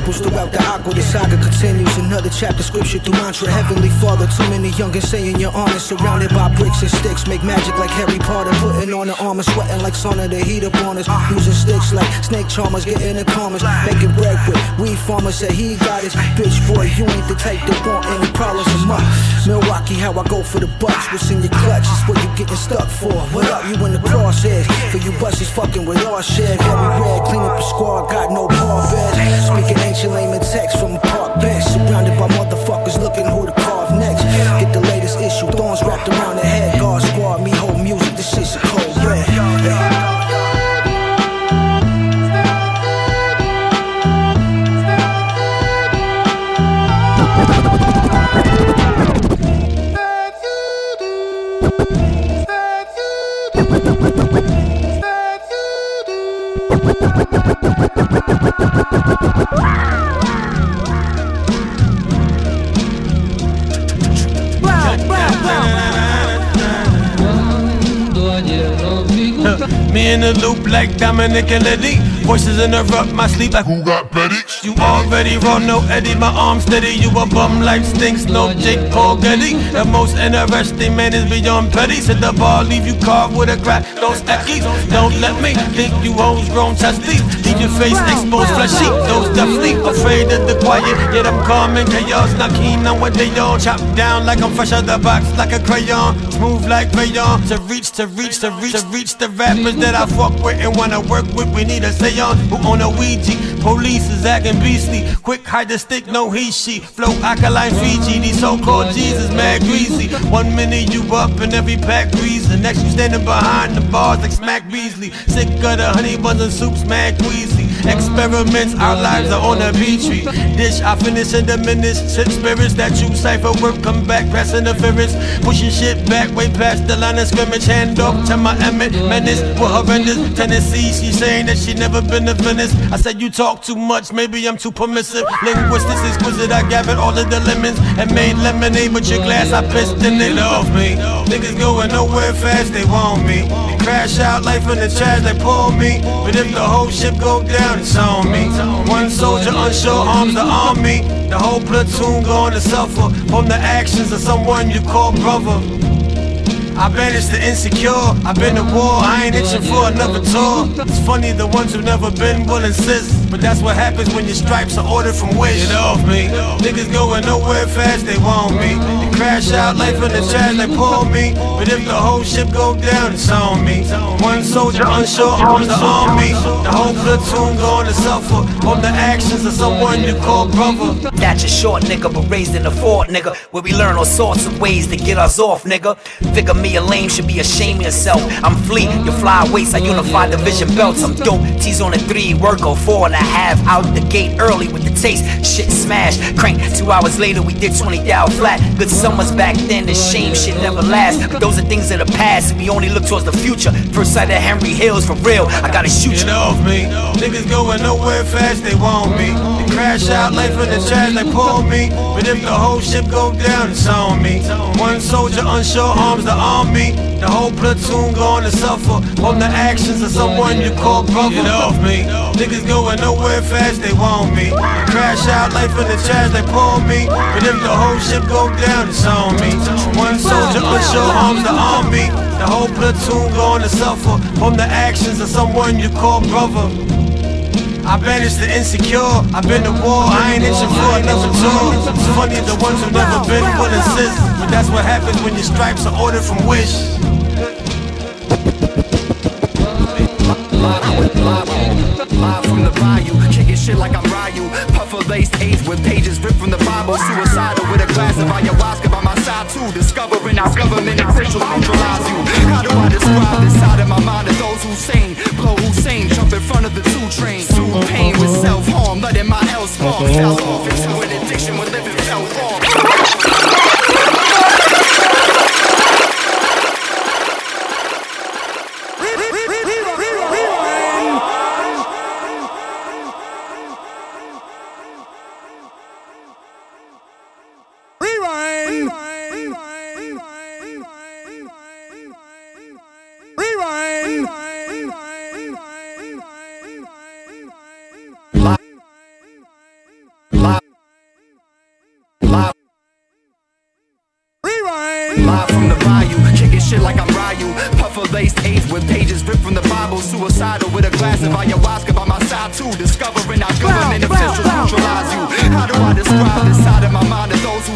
S31: Throughout the aqua. The saga continues. Another chapter, scripture through mantra. Heavenly Father, too many youngins saying you're honest. Surrounded by bricks and sticks, make magic like Harry Potter. Putting on the armor, sweating like sauna. The heat up on us. Using sticks like snake charmers, getting the commas. Making bread with weed farmers. Said he got his bitch boy. You ain't the type to want any problems from us. Milwaukee, how I go for the bucks. What's in your clutch is what you getting stuck for. What up, you in the crosshairs? For you buses fucking with our. Very red, clean up the squad, got no bar bed. Speaking ancient layman text from a park bench. Surrounded by motherfuckers looking who to carve next. Get the latest issue, thorns wrapped around the head. Me
S32: in the loop like Dominic and Letty. Voices interrupt my sleep like Who got petty? You already raw, no Eddie. My arm steady. You a bum life stinks, no Jake Paul Getty. The most interesting man is beyond petty. Said the bar, leave you carved with a crack. Those eckies. Don't let me think you hoes grown testes. Leave your face exposed, fleshy. Those definitely afraid of the quiet. Yet I'm calm and chaos. Not keen on what they all chop down like I'm fresh out the box, like a crayon. Smooth like crayon. To reach, to reach, to reach, to reach the rappers that I fuck with and wanna work with. We need a seance who on a Ouija. Police is acting beastly. Quick hide the stick, no he she. Flow alkaline Fiji. These so-called Jesus mad greasy. One minute you up in every pack grease. The next you standing behind the bars like Smack Beasley. Sick of the honey buns and soups, mad queasy. Experiments, our lives are on a petri dish. I finish and diminish. Sip spirits that you cipher work. Come back, press interference. Pushing shit back way past the line of scrimmage. Hand off to my Emmett. Menace with horrendous. Tennessee, she saying that she never been to Venice. I said you talk too much, maybe I'm too permissive. Linguistics exquisite, I gathered all of the lemons and made lemonade with your glass. I pissed in it off me. Niggas going nowhere fast, they want me. They crash out, life in the trash, they pull me. But if the whole ship go down, it's on me. One soldier unsure arms the army. The whole platoon going to suffer from the actions of someone you call brother. I banished the insecure. I've been to war. I ain't itching for another tour. It's funny the ones who've never been will insist. But that's what happens when your stripes are ordered from Wish. Get off me. Niggas going nowhere fast, they want me. They crash out, life in the trash, they pull me. But if the whole ship go down, it's on me. One soldier unsure arms the army. The whole platoon going to suffer from the actions of someone you call brother.
S16: That's a short nigga, but raised in a fort, nigga. Where we learn all sorts of ways to get us off, nigga. Figure me a lame should be ashamed of yourself. I'm fleet, you fly waist, I unify division belts. I'm dope, T's on a three, work on four and a half. Out the gate early with the taste, shit smash. Crank, two hours later, we did 20 down flat. Good summers back then, the shame shit never lasts. But those are things of the past, we only look towards the future. First sight of Henry Hills, for real, I gotta shoot
S32: Get
S16: you.
S32: off me. Niggas going nowhere fast, they want me. They crash out, life in the trash, they pull me. But if the whole ship go down, it's on me. One soldier unsure arms the army. The whole platoon going to suffer from the actions of someone you call brother. Get off me. Niggas going nowhere fast, they want me. Crash out, life in the trash, they pull me. But if the whole ship go down, it's on me. One soldier unsure arms the army. The whole platoon going to suffer from the actions of someone you call brother. I banished the insecure. I've been to war. I ain't itching for another tour. Funny the ones who never been will insist, but that's what happens when your stripes are ordered from Wish.
S12: Live from the bayou, kicking shit like I'm Ryu. Laced with pages ripped from the Bible. Suicidal with a glass of ayahuasca by my side too. Discovering how government officials neutralize you. How do I describe this side of my mind to those who sane? Blow Hussein, jump in front of the two train. Soothe pain with self harm, letting my L spark. Fell off into an addiction when living felt wrong.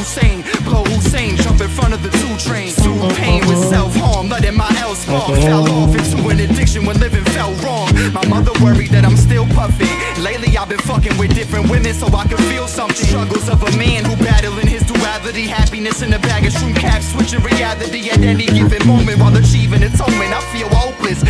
S12: Mind of those who sane? Blow Hussein, jump in front of the two train. Soothe pain with self harm, letting my L spark fell off into an addiction when living felt wrong. My mother worried that I'm still puffing. Lately I've been fucking with different women so I can feel something. Struggles of a man who battling his duality, happiness in a bag of shroom caps, switching reality at any given moment while achieving atonement. I feel hopeless,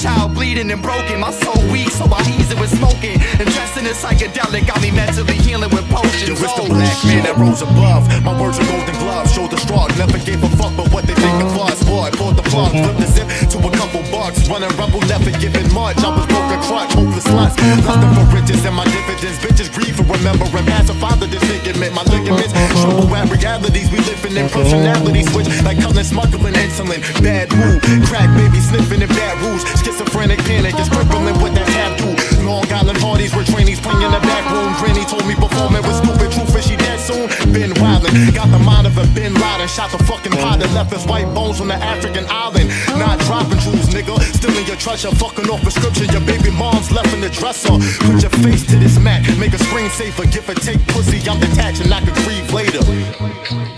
S12: child bleeding and broken. My soul weak, so I ease it with smoking. Investing in psychedelic got me mentally healing with potions.
S8: Yo, it's the
S12: Oh.
S8: black man that rose above. My words are golden gloves, shoulder strong. Never gave a fuck but what they think of us. Boy, pulled the plug, mm-hmm. flipped the zip to a couple bucks. Running rumble, never giving much. I was broke and crutch, hopeless sluts. Nothing for riches and my dividends. Bitches grieve for remembering past. A father disfigurement. My ligaments trouble at realities. We living in personality switch like color smuggling insulin. Bad mood, crack baby sniffing in bad rules. Schizophrenic panic is crippling with that taboo. Long Island parties where trainees playing in the back room. Granny told me performing was stupid. Truth is she dead soon. Been wildin', got the mind of a Bin Laden. Shot the fucking pilot, left his white bones on the African island. Not dropping jewels, nigga. Still in your treasure, fucking off prescription. Your baby mom's left in the dresser. Put your face to this mat, make a screensaver. Give or take pussy, I'm detached and I could grieve later.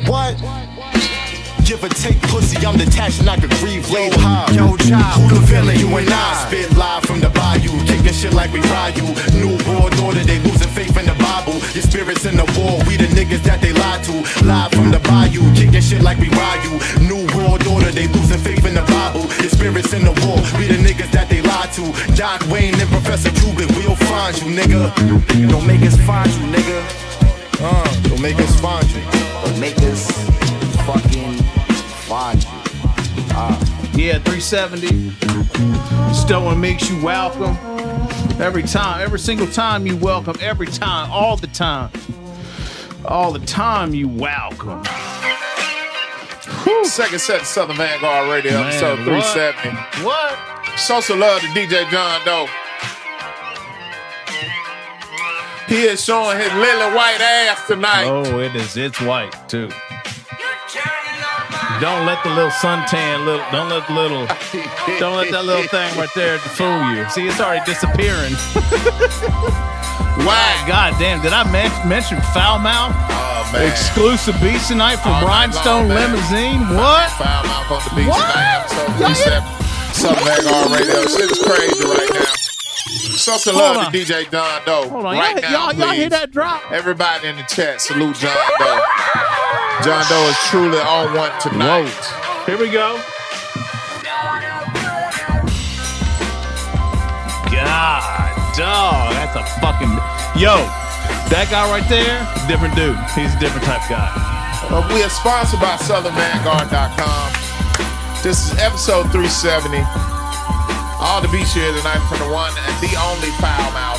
S8: What? Give or take pussy, I'm detached and I can grieve later. Yo, child, who the villain? You and I spit live from the bayou, kicking shit like we Ryu. New world order, they losing faith in the Bible. Your spirits in the war, we the niggas that they lie to. Live from the bayou, kicking shit like we Ryu. New world order, they losing faith in the Bible. Your spirits in the war, we the niggas that they lie to. Doc Wayne and Professor Cuban, we'll find you, nigga. Don't make us find you, nigga. Uh, don't make us find you.
S12: Don't make us fucking find you.
S4: Ah. Yeah, 370. Stolen makes you welcome. Every time, every single time you welcome, every time, all the time. All the time you welcome.
S1: Second set of Southern Vangard Radio,
S4: Man,
S1: episode
S4: what?
S1: 370.
S4: What?
S1: Social love to DJ Jon Doe. He is showing his lily white ass tonight.
S4: Oh, it is. It's white too. Don't let the little suntan little. Don't let the little. Don't let that little thing right there fool you. See, it's already disappearing. Why? God damn! Did I men- mention foul mouth?
S1: Oh man!
S4: Exclusive beats tonight from
S1: All
S4: Rhinestone
S1: long, man.
S4: Limousine. What?
S1: Foul mouth on the beach
S4: What?
S1: tonight, episode 37. Southern Vangard Radio. Shit is crazy right now. Social
S4: Hold
S1: love
S4: on.
S1: to DJ Jon Doe.
S4: Hold on,
S1: right
S4: y'all,
S1: now,
S4: y'all, y'all hear
S1: please.
S4: that drop?
S1: Everybody in the chat, salute Jon Doe. Jon Doe is truly on one tonight.
S4: Here we go. God, dog, that's a fucking yo. That guy right there, different dude. He's a different type guy.
S1: Uh, we are sponsored by SouthernVangard.com. This is episode 370. All the beats here tonight from the one and the only foul mouth.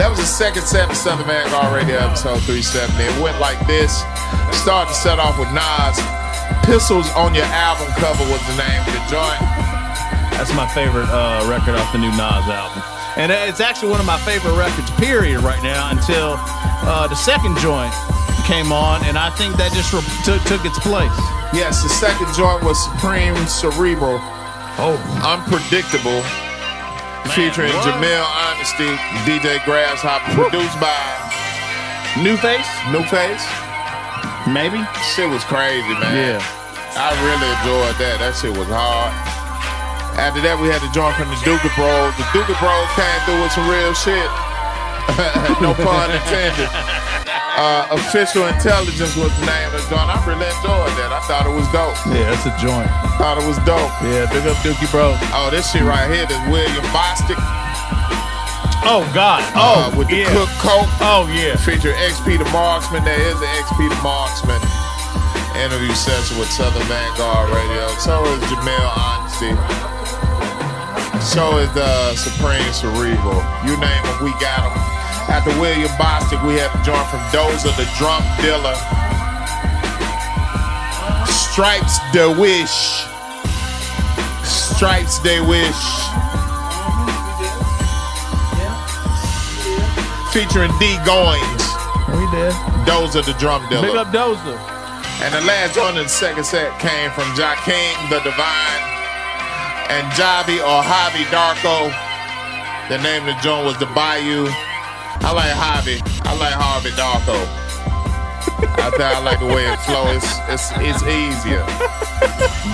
S1: That was the second set of Southern Vangard Radio episode 370. It went like this. Start to set off with Nas. Pistols on your album cover was the name of the joint.
S4: That's my favorite uh, record off the new Nas album. And it's actually one of my favorite records, period, right now, until uh, the second joint came on, and I think that just re- took, took its place.
S1: Yes, the second joint was Supreme Cerebral.
S4: Oh.
S1: Unpredictable. featuring
S4: what?
S1: Jamel Honesty, DJ Grasshopper, produced by
S4: New Face?
S1: New Face?
S4: Maybe.
S1: Shit was crazy, man.
S4: Yeah.
S1: I really enjoyed that. That shit was hard. After that, we had the joint from the Duga Bros. The Duga Bros came through with some real shit. no pun intended. Uh, Official Intelligence was the name of the joint. I really enjoyed that. I thought it was dope.
S4: Yeah, that's a joint.
S1: I Thought it was dope.
S4: Yeah, big up Dookie Bro.
S1: Oh, this shit right here, this William Bostic.
S4: Oh God.
S1: Uh,
S4: Oh,
S1: with the
S4: yeah.
S1: Cook Coat.
S4: Oh yeah.
S1: Feature XP the Marksman. There is an XP the Marksman interview session with Southern Vangard Radio. So is Jamel Honesty. So is the Supreme Cerebral. You name them, we got them. After William Bostic, we had the joint from Dozer, the drum Dealer. Stripes the Wish. Stripes they wish. Featuring D Goings.
S4: We did.
S1: Dozer the Drum Dealer.
S4: Big up Dozer.
S1: And the last one in the second set came from Jakeem the Divine and Javi or Javi Darko. The name of the joint was The Bayou. I like Harvey. I like Harvey Darko. I think I like the way it flows. It's, it's, it's easier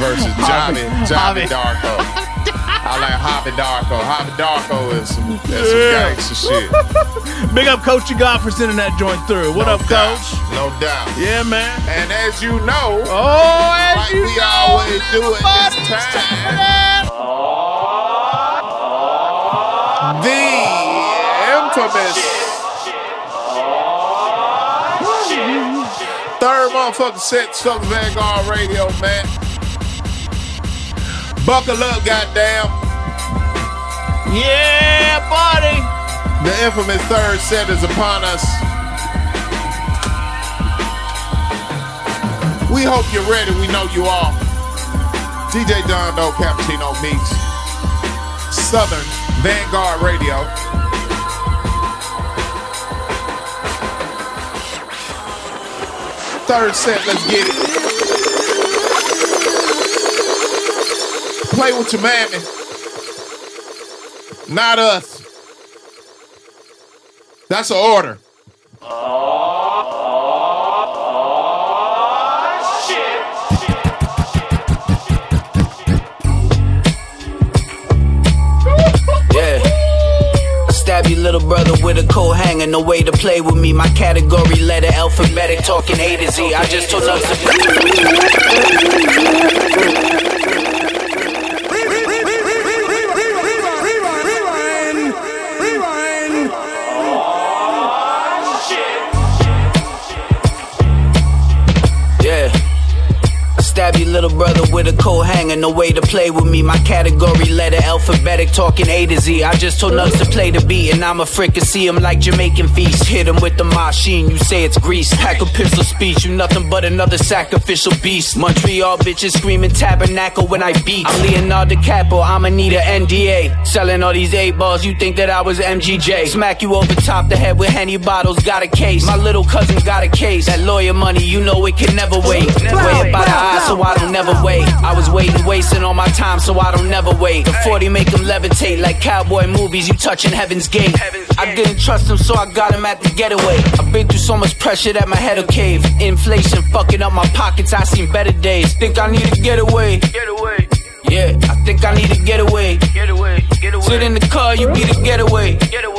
S1: versus Johnny, Johnny Darko. I like Harvey Darko. Harvey Darko is some, is some
S4: Yeah.
S1: gangster shit.
S4: Big up Coach God for sending that joint through. What
S1: No
S4: up,
S1: doubt.
S4: Coach?
S1: No doubt.
S4: Yeah, man.
S1: And as you know,
S4: oh, as
S1: like
S4: you
S1: we
S4: know,
S1: always do at this time, the third motherfucking set, Southern Vangard Radio, man. Buckle up, goddamn.
S4: Yeah, buddy.
S1: The infamous third set is upon us. We hope you're ready. We know you are. DJ Jon Doe Cappuccino Meeks Southern Vangard Radio. Third set, let's get it. Play with your mammy. Not us. That's an order.
S17: Yeah. Little brother, with a coat hanger. No way to play with me. My category letter alphabetic, talking A to Z. I just told us little brother, with a coat hanger. No way to play with me. My category letter alphabetic, talking A to Z. I just told Nuts to play the beat, and I'm a fricassee him like Jamaican feast. Hit him with the machine, you say it's grease. Pack a pistol speech, you nothing but another sacrificial beast. Montreal bitches screaming tabernacle when I beat. I'm Leonardo DiCaprio, I'ma need a NDA. Selling all these eight balls, you think that I was MGJ. Smack you over top the head with Henny bottles, got a case. My little cousin got a case. That lawyer money, you know it can never wait. Way by the eye, so I don't never wait. I was waiting, wasting all my time, so I don't never wait. The 40 make them levitate like cowboy movies, you touching heaven's gate. I didn't trust him, so I got him at the getaway. I've been through so much pressure that my head'll cave. Inflation fucking up my pockets, I seen better days. Think I need to get away. Yeah, I think I need to get away. Get away. Get away. Sit in the car, you be the getaway. Get away.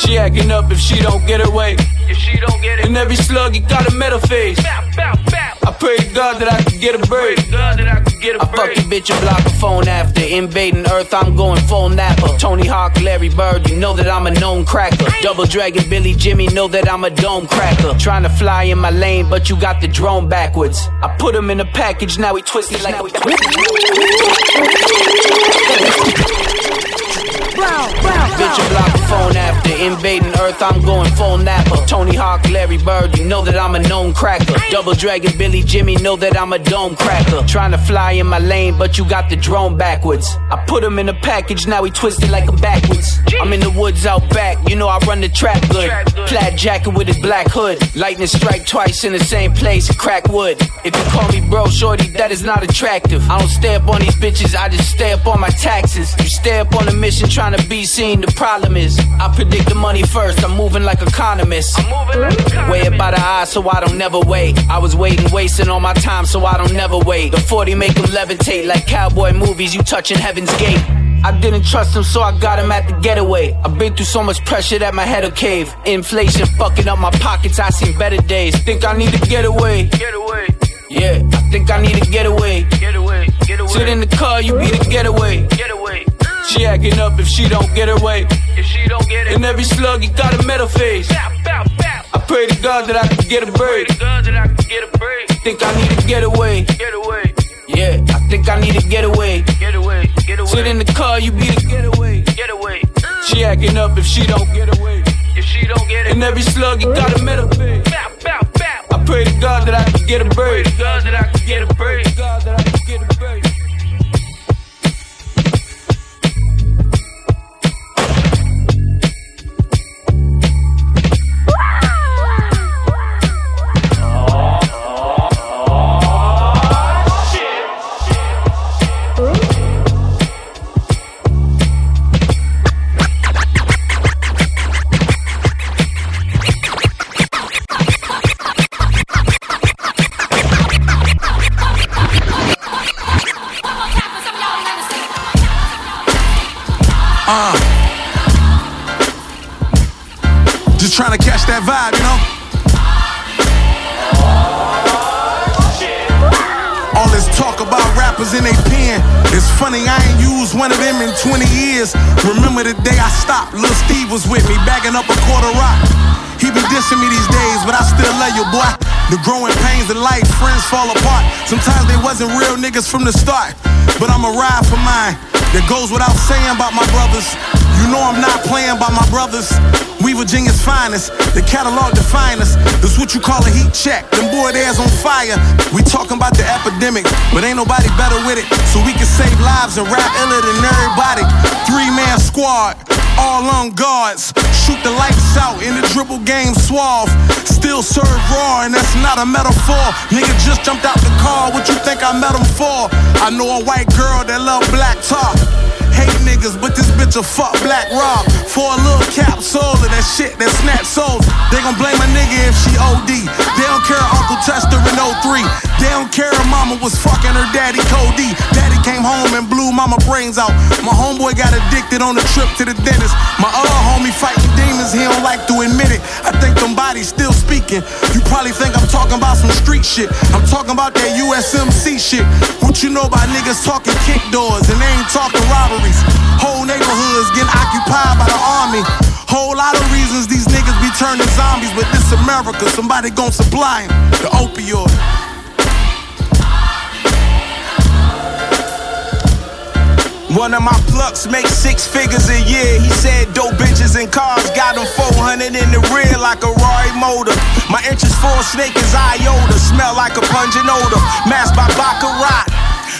S17: She acting up if she don't get away. If she don't get it. And every slug, you got a metal face. I pray to God that I can get a break. I fuck your bitch and block her phone after. Invading Earth, I'm going full napper. Tony Hawk, Larry Bird, you know that I'm a known cracker. Double Dragon, Billy Jimmy, know that I'm a dome cracker. Trying to fly in my lane, but you got the drone backwards. I put him in a package, now he twisted like Bitch, you block the phone after invading Earth. I'm going full napper. Tony Hawk, Larry Bird, you know that I'm a known cracker. Double Dragon, Billy Jimmy, know that I'm a dome cracker. Trying to fly in my lane, but you got the drone backwards. I put him in a package, now he twisted like a backwards. I'm in the woods out back, you know I run the trap good. Plaid jacket with his black hood. Lightning strike twice in the same place, crack wood. If you call me bro, shorty, that is not attractive. I don't stay up on these bitches, I just stay up on my taxes. You stay up on a mission trying to be seen, the problem is I predict the money first, I'm moving like economist. Weigh it by the eye so I don't never wait. I was waiting, wasting all my time so I don't never wait. The 40 make them levitate like cowboy movies, you touching heaven's gate. I didn't trust him, so I got him at the getaway. I've been through so much pressure that my head'll cave. Inflation fucking up my pockets, I seen better days. Think I need to get away. Get away. Yeah, I think I need to get away. Get away. Get away. Sit in the car, you be the getaway. Get away. She acting up if she don't get away. If she don't get it. And every slug, you got a metal face. I pray to God that I can get a break. Think I need to get away. Get away. Yeah, I think I need to get away. Get away. Get away. Sit in the car, you be the getaway. Get away. She acting up if she don't get away. If she don't get it. And every slug, you got a metal face. I pray to God that I can get a break. God that I can get a break. God that I
S14: trying to catch that vibe, you know? All this talk about rappers in they pen. It's funny, I ain't used one of them in 20 years. Remember the day I stopped, Lil Steve was with me, bagging up a quarter rock. He be dissing me these days, but I still love you, boy. The growing pains of life, friends fall apart. Sometimes they wasn't real niggas from the start. But I'ma ride for mine. That goes without saying about my brothers. You know I'm not playing by my brothers. We Virginia's finest, the catalog define us. This what you call a heat check. Them boy theirs on fire. We talking about the epidemic, but ain't nobody better with it. So we can save lives and rap iller than everybody. Three man squad, all on guards. Shoot the lights out in the dribble game suave. Still serve raw, and that's not a metaphor. Nigga just jumped out the car. What you think I met him for? I know a white girl that love black talk. Niggas, but this bitch a fuck black rob. For a little capsule of that shit that snatch souls. They gon' blame a nigga if she OD. They don't care Uncle Chester in 03. They don't care if mama was fucking her daddy Cody. Daddy came home and blew mama brains out. My homeboy got addicted on the trip to the dentist. My other homie fighting demons, he don't like to admit it. I think them bodies still speaking. You probably think I'm talking about some street shit. I'm talking about that USMC shit. What you know about niggas talking kick doors and they ain't talking robberies. Whole neighborhoods getting occupied by the army. Whole lot of reasons these niggas be turning zombies, but this America, somebody gon' supply them. The opioid. One of my plucks makes six figures a year. He said dope bitches and cars got him 400 in the rear like a Rory motor. My interest for a snake is iota. Smell like a pungent odor. Masked by Baccarat.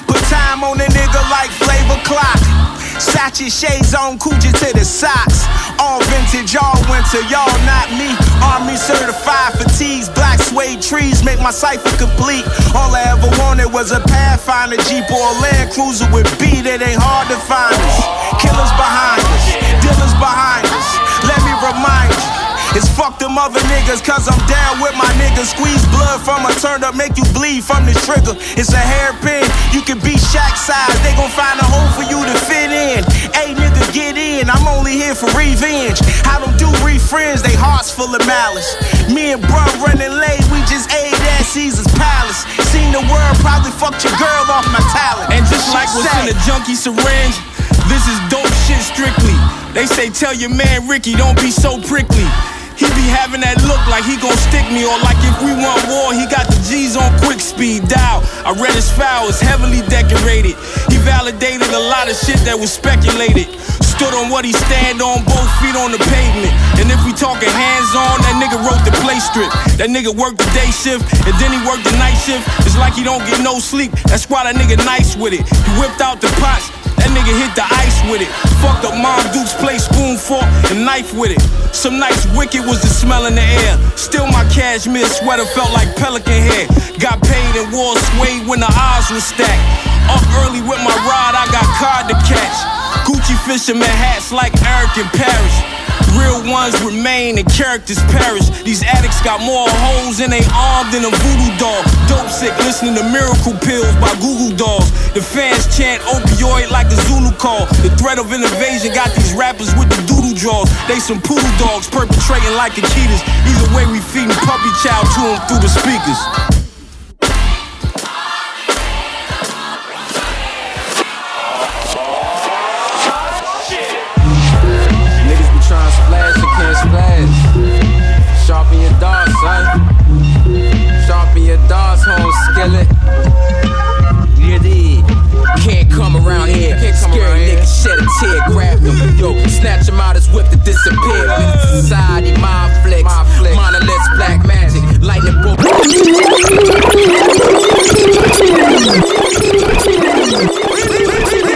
S14: Put time on a nigga like flavor clock. Sachi shades on Coogi to the socks. All vintage, all winter, y'all not me. Army certified fatigues, black suede trees make my cipher complete. All I ever wanted was a Pathfinder Jeep or a Land Cruiser with B It ain't hard to find us. Killers behind us, dealers behind us. Let me remind you. It's fuck them other niggas, cause I'm down with my niggas. Squeeze blood from a turn up, make you bleed from the trigger. It's a hairpin, you can be shack size. They gon' find a hole for you to fit in. Hey nigga, get in, I'm only here for revenge. How them do re friends, they hearts full of malice. Me and bruh running late, we just ate at Caesar's Palace. Seen the world, probably fucked your girl off my talent.
S13: And just like what's in a junkie syringe, this is dope shit strictly. They say tell your man Ricky, don't be so prickly. He be having that look like he gon' stick me, or like if we want war, he got the G's on quick speed dial. I read his file, it's heavily decorated. He validated a lot of shit that was speculated. Stood on what he stand on, both feet on the pavement. And if we talking hands on, that nigga wrote the play strip. That nigga worked the day shift, and then he worked the night shift. It's like he don't get no sleep. That's why that nigga nice with it. He whipped out the pots. That nigga hit the ice with it. Fucked up Mom Duke's play spoon, fork, and knife with it. Some nights wicked was the smell in the air. Still my cashmere sweater felt like pelican hair. Got paid and wore suede when the odds were stacked. Up early with my rod, I got card to catch. Gucci fisherman hats like Eric and Paris. Real ones remain and characters perish. These addicts got more holes in they arm than a voodoo doll. Dope sick, listening to miracle pills by Goo Goo Dolls. The fans chant opioid like a Zulu call. The threat of invasion got these rappers with the doodle draws. They some poodle dogs perpetrating like Akitas. Either way, we feeding puppy chow to them through the speakers.
S10: Tear, grab them. Yo, snatch him out his whip to disappear. Menace society, mind flicks. Monoliths, black magic. Lightning bolt.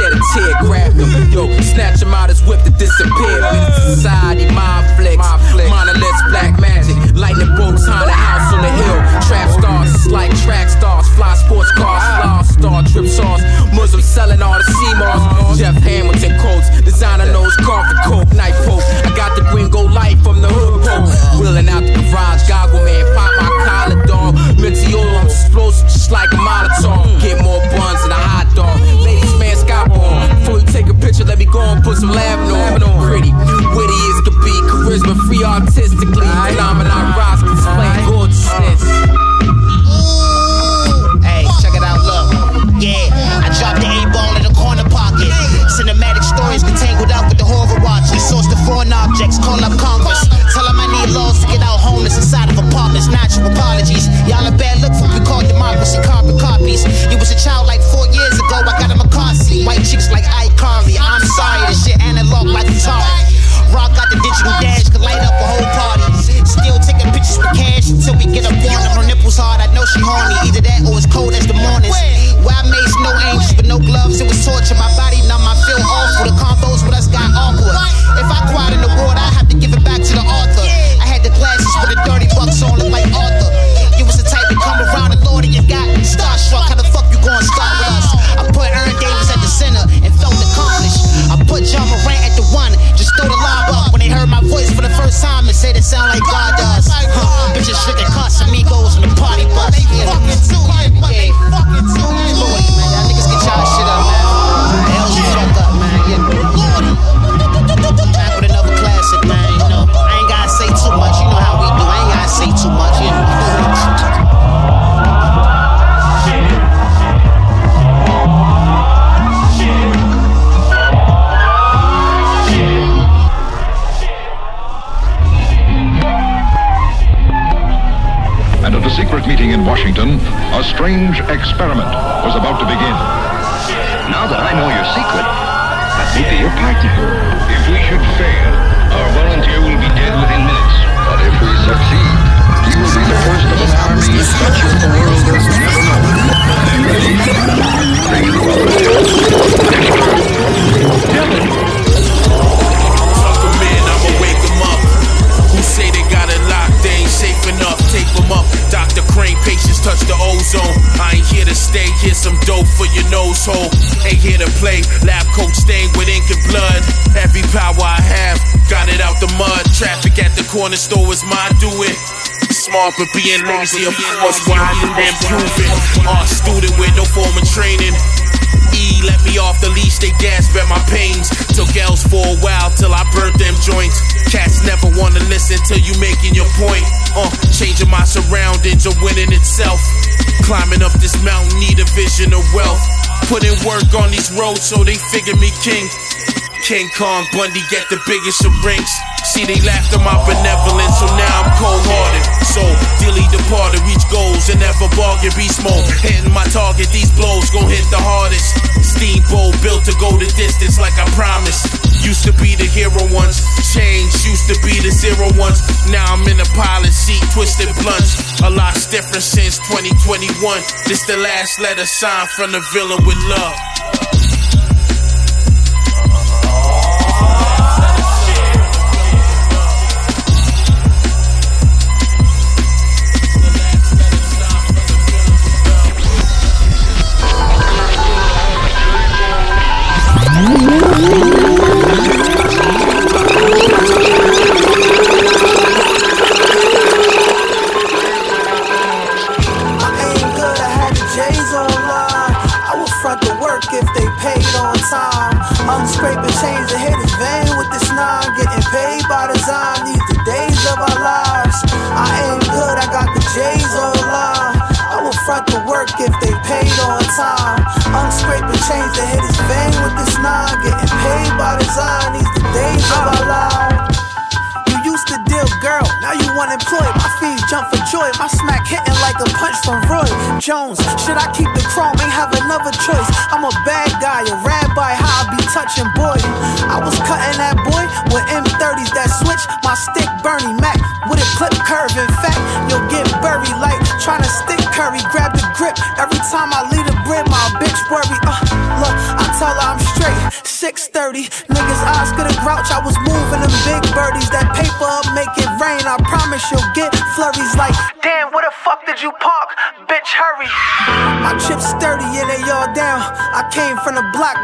S10: shed a tear, grab them. Yo, snatch him out his whip to disappear. Menace society, mind flicks. Monoliths, black magic. Lightning bolts, haunted house on the hill. Trap stars, like track stars. Fly sports cars, ah. fly star trip sauce. Muslims selling all the CMOS. Jeff Hamilton coats, designer nose, carpet coke night poke. I got the green gold light from the hood poke. Wheeling out the garage, goggle man, pop my collar dog. Meteor, I'm explosive just like a Molotov. Get more buns than a hot dog. Ladies, man, sky on. Before you take a picture, let me go and put some lab on. Pretty, witty as could be, charisma
S33: free artistically. Phenomenon, rise, display gorgeousness. Yeah, I dropped the A ball in the corner pocket. Cinematic stories get tangled up with the horror watch. watches. Source the foreign objects, call up Congress. Tell them I need laws to get out homeless inside of apartments. Your apologies. Y'all a bad look for we call democracy carbon copies. You was a child like four years ago. I got a McCarthy. White chicks like iCarly. I'm sorry, this shit analog like Atari. Rock got the digital dash, could light up a whole party. Still taking pictures with cash until we get up on her. Her nipples hard, I know she horny. Either that or it's cold as
S34: strange experiment was about to begin.
S35: At the store is my do it. Smart but being lazy, of course, wise and then proven. Art student with no formal training. E let me off the leash, they gasped at my pains. Took L's for a while till I burnt them joints. Cats never wanna listen till you making your point. Uh, changing my surroundings or winning itself. Climbing up this mountain, need a vision of wealth. Putting work on these roads so they figure me king. King Kong Bundy get the biggest of rings. See, they laughed at my benevolence, so now I'm cold hearted. So, dearly departed, reach goals and never bargain. Beast mode, hitting my target, these blows gon' hit the hardest. Steamboat built to go the distance like I promised. Used to be the hero once, change used to be the zero ones. Now I'm in the pilot seat, twisted blunts. A lot's different since 2021. This the last letter signed from the villain with love.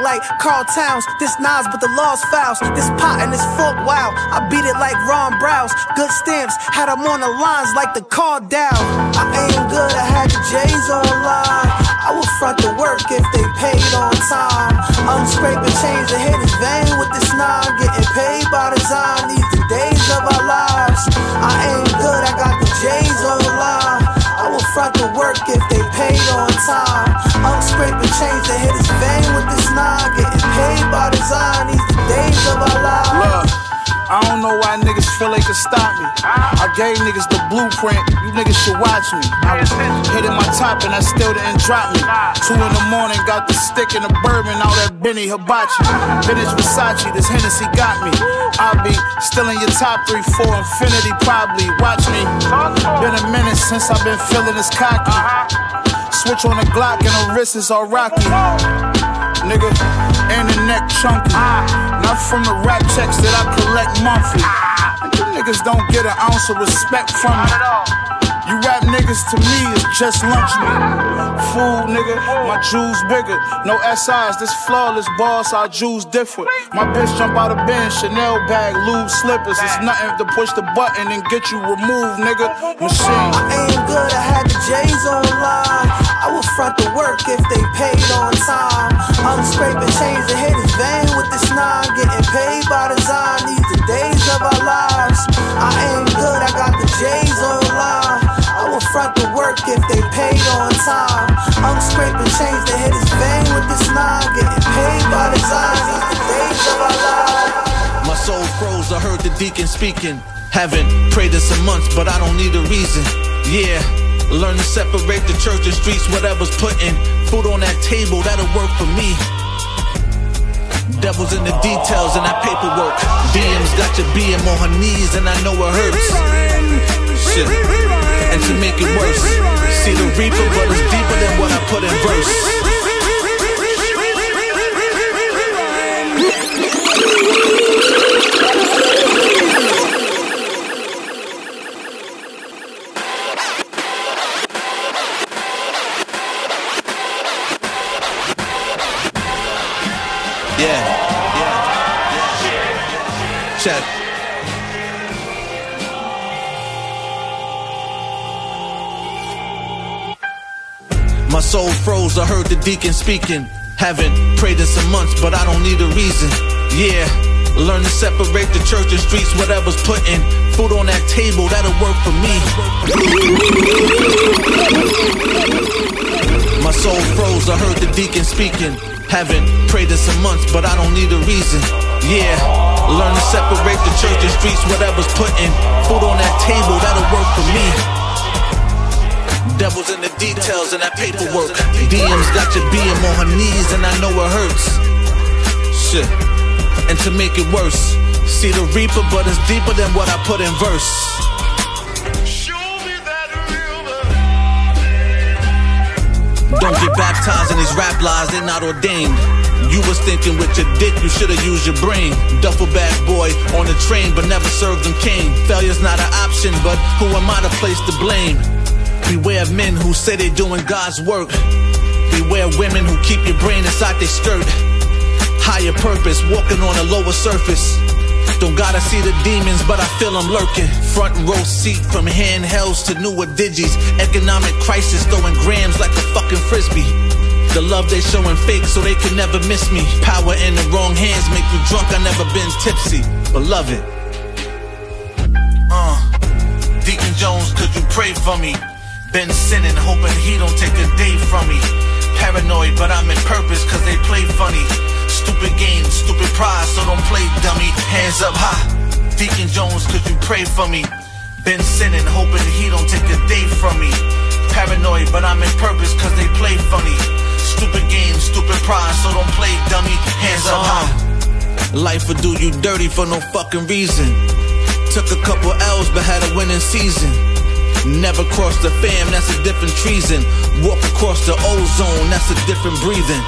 S25: like Carl Towns. This Nas, but the law's fouls. This pot and this fork, wow. I beat it like Ron Browz. Good stamps, had them on the lines like the Cardell. I ain't good, I had the J's online. I would front the work if they paid on time. I'm scraping change to hit his vein with this nine. Getting paid by design, these the days of our lives. I ain't good, I got the J's online. I would front the work if they paid on time. Scraping to hit his with this nine. Getting paid by design, these the days of our lives. I don't know why niggas
S36: feel they can stop me. I gave niggas the blueprint, you niggas should watch me. I was hitting my top and I still didn't drop me. Two in the morning, got the stick and the bourbon, all that Benny Hibachi. Vintage Versace, this Hennessy got me. I'll be still in your top three for infinity, probably. Watch me. Been a minute since I've been feeling this cocky. Switch on the Glock and the wrist is all rocky. Nigga, and the neck chunky. Not from the rap checks that I collect monthly. You niggas don't get an ounce of respect from me. Niggas to me is just lunch meat. Fool nigga, my jewels bigger. No SIs, this flawless boss, our jewels different. My bitch jump out of bed, Chanel bag, lube slippers. It's nothing to push the button and get you removed, nigga. Machine.
S25: I ain't good, I had the J's online. I would front the work if they paid on time. Paid on time. I'm scraping chains to hit his vein with this nine. Getting paid by design, these the days of our lives.
S37: My soul froze, I heard the deacon speaking. Haven't prayed in some months, but I don't need a reason. Yeah, learn to separate the church and streets, whatever's putting food on that table, that'll work for me. Devil's in the details and that paperwork. DM's got your BM on her knees, and I know it hurts. And to make it worse, see the reaper, but it's deeper than what I put in verse. I heard the deacon speaking. Haven't prayed in some months, but I don't need a reason. Yeah, learn to separate the church and streets, whatever's putting food on that table, that'll work for me. My soul froze, I heard the deacon speaking. Haven't prayed in some months, but I don't need a reason. Yeah, learn to separate the church and streets, whatever's putting food on that table, that'll work for me. Devil's in the details and that paperwork. DM's got your BM on her knees, and I know it hurts. Shit. And to make it worse, see the reaper, but it's deeper than what I put in verse. Don't get baptized in these rap lies, they're not ordained. You was thinking with your dick, you should've used your brain. Duffel bag boy on the train, but never served them cane. Failure's not an option, but who am I to place the blame? Beware of men who say they're doing God's work. Beware women who keep your brain inside their skirt. Higher purpose, walking on a lower surface. Don't gotta see the demons, but I feel them lurking. Front row seat from handhelds to newer digis. Economic crisis throwing grams like a fucking frisbee. The love they showing fake so they can never miss me. Power in the wrong hands make you drunk, I never been tipsy. Beloved. Uh, Deacon Jones, could you pray for me? Been sinning, hoping he don't take a day from me. Paranoid, but I'm in purpose cause they play funny. Stupid games, stupid pride, so don't play dummy. Hands up high. Deacon Jones, could you pray for me? Been sinning, hoping he don't take a day from me. Paranoid, but I'm in purpose cause they play funny. Stupid games, stupid pride, so don't play dummy. Hands up high. Life will do you dirty for no fucking reason. Took a couple L's but had a winning season. Never cross the fam, that's a different treason. Walk across the ozone, that's a different breathing.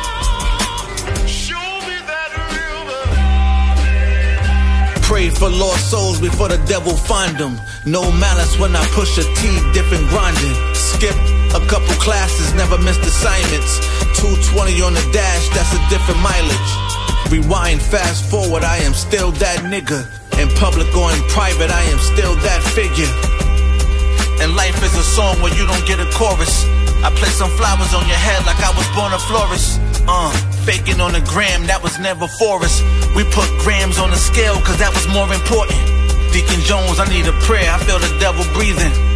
S37: Show me that a Pray for lost souls before the devil find them. No malice when I push a T, different grinding. Skip a couple classes, never missed assignments. 220 on the dash, that's a different mileage. Rewind, fast forward, I am still that nigga. In public or in private, I am still that figure. And life is a song where you don't get a chorus. I place some flowers on your head like I was born a florist. Uh, faking on the gram, that was never for us. We put grams on the scale, cause that was more important. Deacon Jones, I need a prayer, I feel the devil breathing.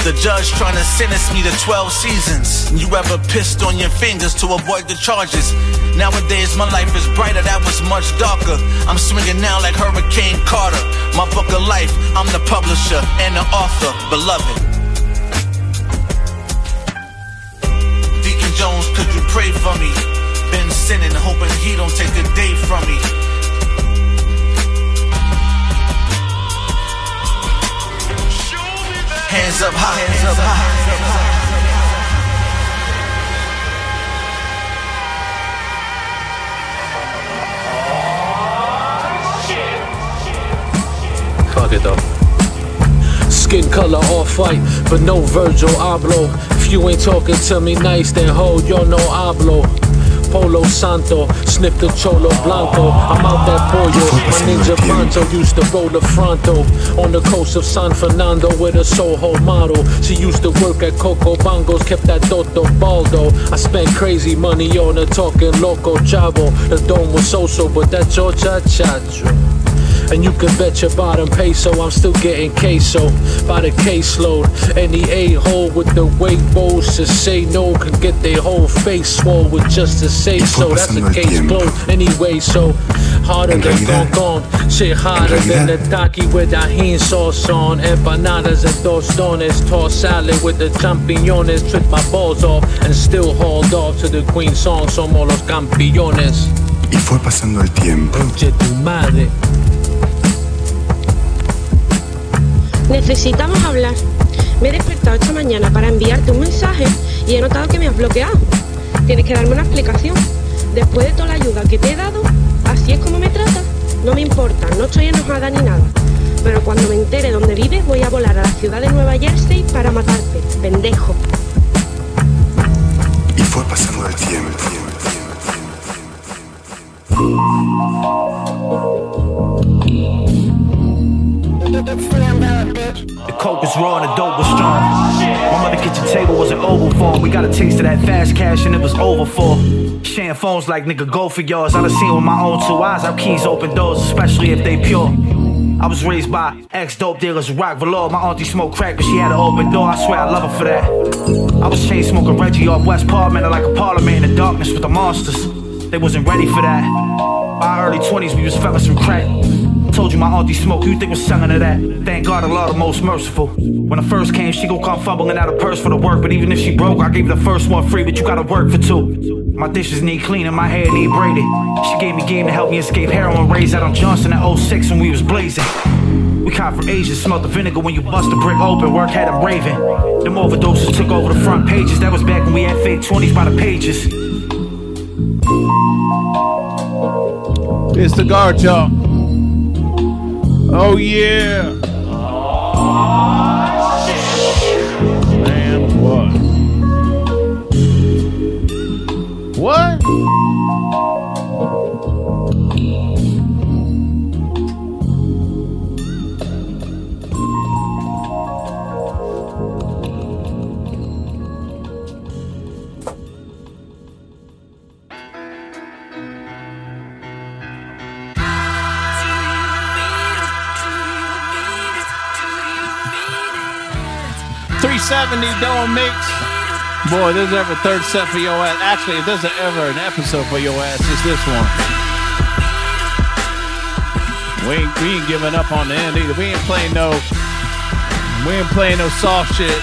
S37: The judge trying to sentence me to 12 seasons. You ever pissed on your fingers to avoid the charges? Nowadays, my life is brighter, that was much darker. I'm swinging now like Hurricane Carter. My book of life, I'm the publisher and the author, beloved. Deacon Jones, could you pray for me? Been sinning, hoping he don't take a day from me. Hands up high, hands up high.
S38: Fuck it though. Skin color off white, but no Virgil Abloh. If you ain't talking to me nice, then hold yo no hablo. Polo Santo, sniff the Cholo Blanco. I'm out that pollo. My ninja Pancho used to roll the Fronto on the coast of San Fernando with a Soho model. She used to work at Coco Bongos, kept that Toto Baldo. I spent crazy money on her talking loco chavo. The dome was so-so, but that's your cha-cha. And you can bet your bottom peso I'm still getting queso by the caseload. Any a-hole with the weight rolls to say no can get their whole face swole with just to say so. That's a case closed anyway. So harder
S39: En
S38: than
S39: realidad-
S38: gong gong, shit harder than the taki with tajin sauce on. Empanadas and tostones, toss salad with the champiñones. Tripped my balls off and still hauled off to the Queen song. Somos los campeones.
S39: Y fue pasando el tiempo.
S38: Conche tu madre.
S40: Necesitamos hablar. Me he despertado esta mañana para enviarte un mensaje y he notado que me has bloqueado. Tienes que darme una explicación. Después de toda la ayuda que te he dado, así es como me tratas. No me importa, no estoy enojada ni nada. Pero cuando me entere dónde vives, voy a volar a la ciudad de Nueva Jersey para matarte, pendejo.
S39: Y fue pasando el tiempo.
S12: The coke was raw and the dope was strong. My mother kitchen table was an oval form. We got a taste of that fast cash and it was over for. Sharing phones like nigga, go for yours. I done seen with my own two eyes how keys open doors, especially if they pure. I was raised by ex dope dealers rock velour. My auntie smoked crack, but she had an open door. I swear I love her for that. I was chain smoking Reggie off West Parliament like a parliament in the darkness with the monsters. They wasn't ready for that. By early 20s, we was fellas from crack. Told you my auntie smoke, you think was selling to that. Thank God Allah the most merciful. When I first came, she gon' come fumbling out a purse for the work. But even if she broke, I gave the first one free, but you gotta work for two. My dishes need cleaning, my hair need braided. She gave me game to help me escape heroin raised out on Johnson at 06 when we was blazing. We caught from Asia, smelled the vinegar when you bust a brick open, work had them raving. Them overdoses took over the front pages, that was back when we had fake 20s by the pages.
S4: It's the guard, y'all. Oh yeah. 70 don't mix. Boy, there's ever a third set for your ass. Actually, if there's ever an episode for your ass, it's this one. We ain't, we ain't giving up on the end either. We ain't playing no we ain't playing no soft shit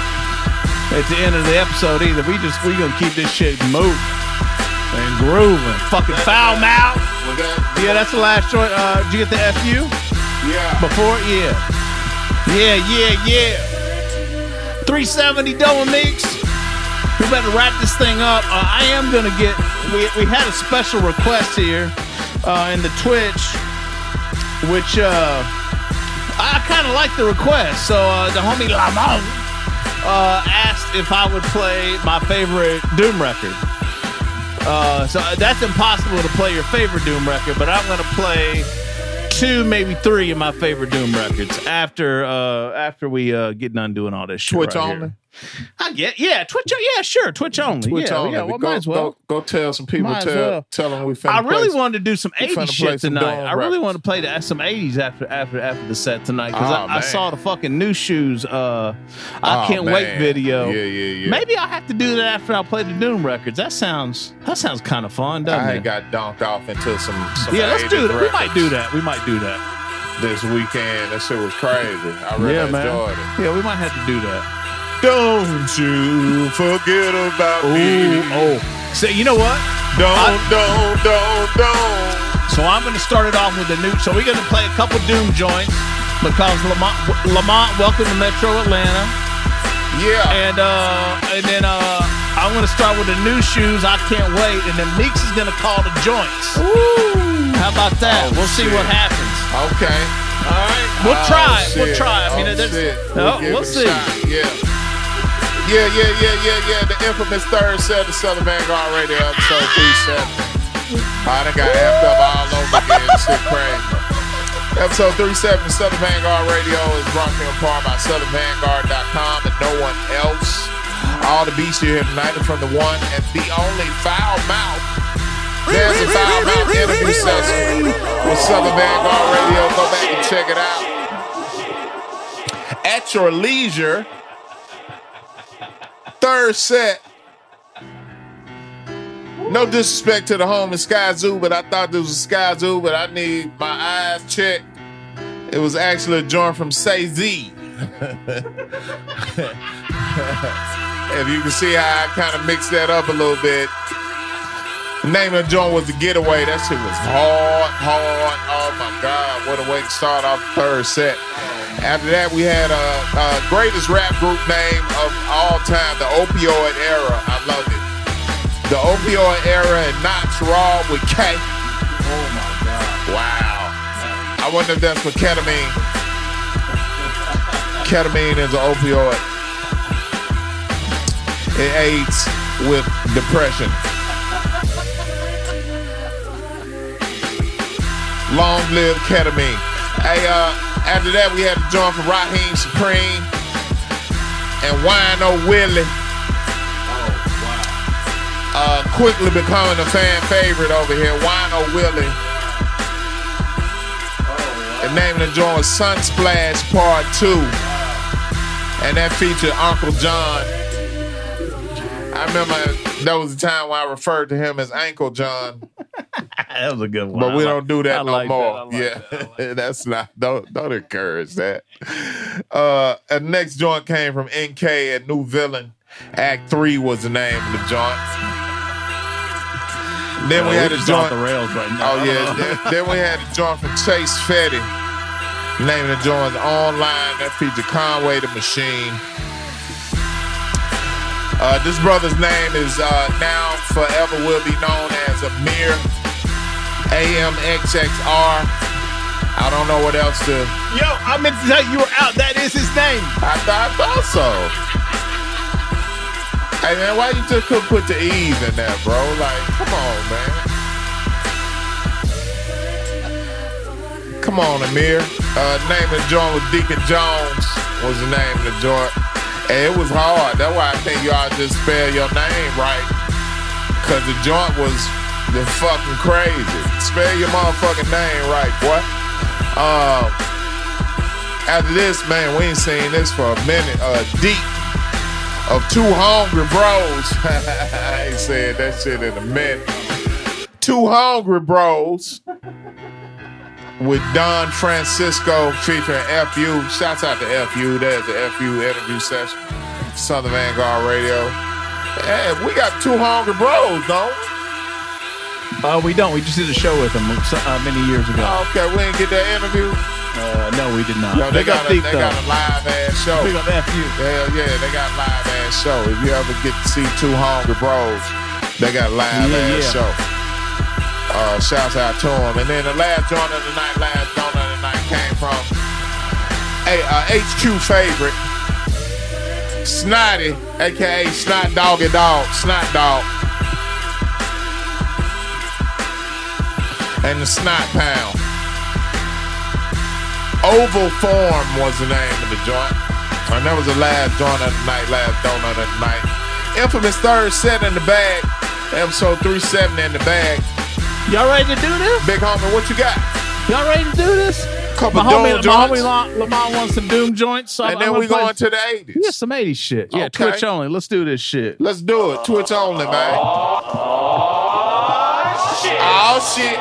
S4: at the end of the episode either. We just we gonna keep this shit moving and grooving. Fucking foul mouth. Yeah, that's the last joint. Uh, did you get the fu?
S1: Yeah.
S4: Before yeah. Yeah yeah yeah. 370 double mix. We better wrap this thing up. Uh, I am gonna get. We, we had a special request here uh, in the Twitch, which uh, I kind of like the request. So uh, the homie Lamont uh, asked if I would play my favorite Doom record. Uh, so that's impossible to play your favorite Doom record, but I'm gonna play two, maybe three of my favorite Doom records after uh, after we uh, get done doing all this shit.
S1: Twitch
S4: right
S1: only?
S4: Here. I get yeah, Twitch. Yeah, sure, Twitch only.
S1: Twitch
S4: yeah,
S1: only.
S4: yeah.
S1: We
S4: Well,
S1: go,
S4: might as well.
S1: Go, go tell some people. Tell,
S4: well.
S1: tell them we
S4: I really
S1: play
S4: wanted to do some
S1: we
S4: 80s
S1: finna play
S4: shit tonight. I really want to play the, some 80s after after after the set tonight because
S1: Oh,
S4: I, I saw the fucking new shoes. Uh, I
S1: Oh,
S4: can't wait video.
S1: Yeah, yeah, yeah.
S4: Maybe I'll have to do that after I play the Doom records. That sounds that sounds kind of fun, doesn't
S1: I
S4: it?
S1: got dunked off into some. some
S4: yeah, let's do that. We might do that. We might do that.
S1: this weekend. That shit was crazy. I really
S4: yeah, man.
S1: enjoyed it.
S4: Yeah, we might have to do that.
S1: Don't you forget about
S4: Ooh,
S1: me.
S4: oh. So you know what?
S1: Don't,
S4: I-
S1: don't, don't, don't.
S4: So I'm going to start it off with the new. So we're going to play a couple Doom joints because Lamont, Lamont, welcome to Metro Atlanta,
S1: Yeah.
S4: and uh, and then uh, I'm going to start with the new shoes. I can't wait, and then Meeks is going to call the joints. Ooh. How about that?
S1: Oh,
S4: we'll see what happens.
S1: Okay.
S4: All right, we'll
S1: Oh,
S4: try it. We'll try. I mean,
S1: oh, shit.
S4: no,
S1: give
S4: we'll
S1: it a
S4: see.
S1: Yeah. Yeah, yeah, yeah, yeah, yeah. The infamous third set of Southern Vangard Radio episode 370. I done got amped up all over again. Shit crazy. Episode 37 Southern Vangard Radio is brought to you in part by SouthernVangard.com and no one else. All the beats you hear tonight are from the one and the only foul mouth. There's a foul mouth interview session with Southern Vangard Radio. Go back and check it out. At your leisure, third set. No disrespect to the home in Skyzoo, but I thought this was Skyzoo, but I need my eyes checked. It was actually a joint from Say Z. if you can see how I kind of mixed that up a little bit. Name of the joint was The Getaway. That shit was hard, hard. Oh my God. What a way to start off the third set. After that, we had a uh, uh, greatest rap group name of all time, the Opioid Era. I loved it. The Opioid Era and Knox Raw with K. Oh my God. Wow. I wonder if that's for ketamine. Ketamine is an opioid. It aids with depression. Long live ketamine. Hey, uh, after that, we had a joint from Rahiem Supreme and Wino Willie. Uh, quickly becoming a fan favorite over here, Wino Willie. The name of the joint Sunsplash Part 2. And that featured Uncle John. I remember there was a time when I referred to him as Ankle John.
S4: that was a good one.
S1: But we don't do that
S4: I
S1: no
S4: like
S1: more.
S4: that.
S1: Yeah, that's not. Don't don't encourage that. Uh, and next joint came from NK and New Villain. Act Three was the name of the joint. Then we had a joint.
S4: the rails right now.
S1: Oh yeah. then, then we had a joint from Chase Fetti. Name of the joint Online. That featured Conway the Machine. Uh, this brother's name is uh, now forever will be known as Amir AMXXR. I don't know what else to.
S4: Yo, I meant to tell you you were out. That is his name.
S1: I thought, I thought so. Hey man, why you just couldn't put the E's in there, bro? Like, come on, man. Come on, Amir. Uh, name of the joint was Deacon Jones. Was the name of the joint. And it was hard. That's why I think y'all just spell your name right. Cause the joint was the fucking crazy. Spell your motherfucking name right, boy. Uh, after this, man, we ain't seen this for a minute. Uh, deep of two hungry bros. I ain't said that shit in a minute. Two hungry bros with Don Francisco featuring FU. Shouts out to FU. There's the FU interview session. Southern Vangard Radio. Hey, we got two hungry bros, we?
S4: Uh, we don't. We just did a show with them uh, many years ago.
S1: Okay, we didn't get that interview.
S4: Uh, no, we did not.
S1: Yo, they
S4: Big
S1: got, a,
S4: Deep,
S1: they
S4: though.
S1: got a live ass show.
S4: Big up FU.
S1: Hell yeah, they got a live ass show. If you ever get to see two hungry bros, they got live
S4: Yeah,
S1: ass
S4: yeah.
S1: show. Uh, shouts out to them. And then the last joint of the night, last joint of the night came from a uh, HQ favorite, Snotty, aka Snot Doggy Dog, Snot Dog. And the Snot Pound. Oval Form was the name of the joint. And that was the last joint of the night, last donut of the night. Infamous third set in the bag. Episode 370 in the bag.
S4: Y'all ready to do this?
S1: Big homie, what you got?
S4: Y'all ready to do this?
S1: Couple
S4: my homie,
S1: Doom
S4: my homie
S1: joints.
S4: Lamont wants some Doom joints. So
S1: And
S4: I'm
S1: then
S4: gonna
S1: we
S4: play-
S1: going to the 80s.
S4: Yeah, some 80s shit. Yeah,
S1: Okay.
S4: Twitch only. Let's do this shit.
S1: Let's do it. Twitch only, man. Oh, shit. Oh shit.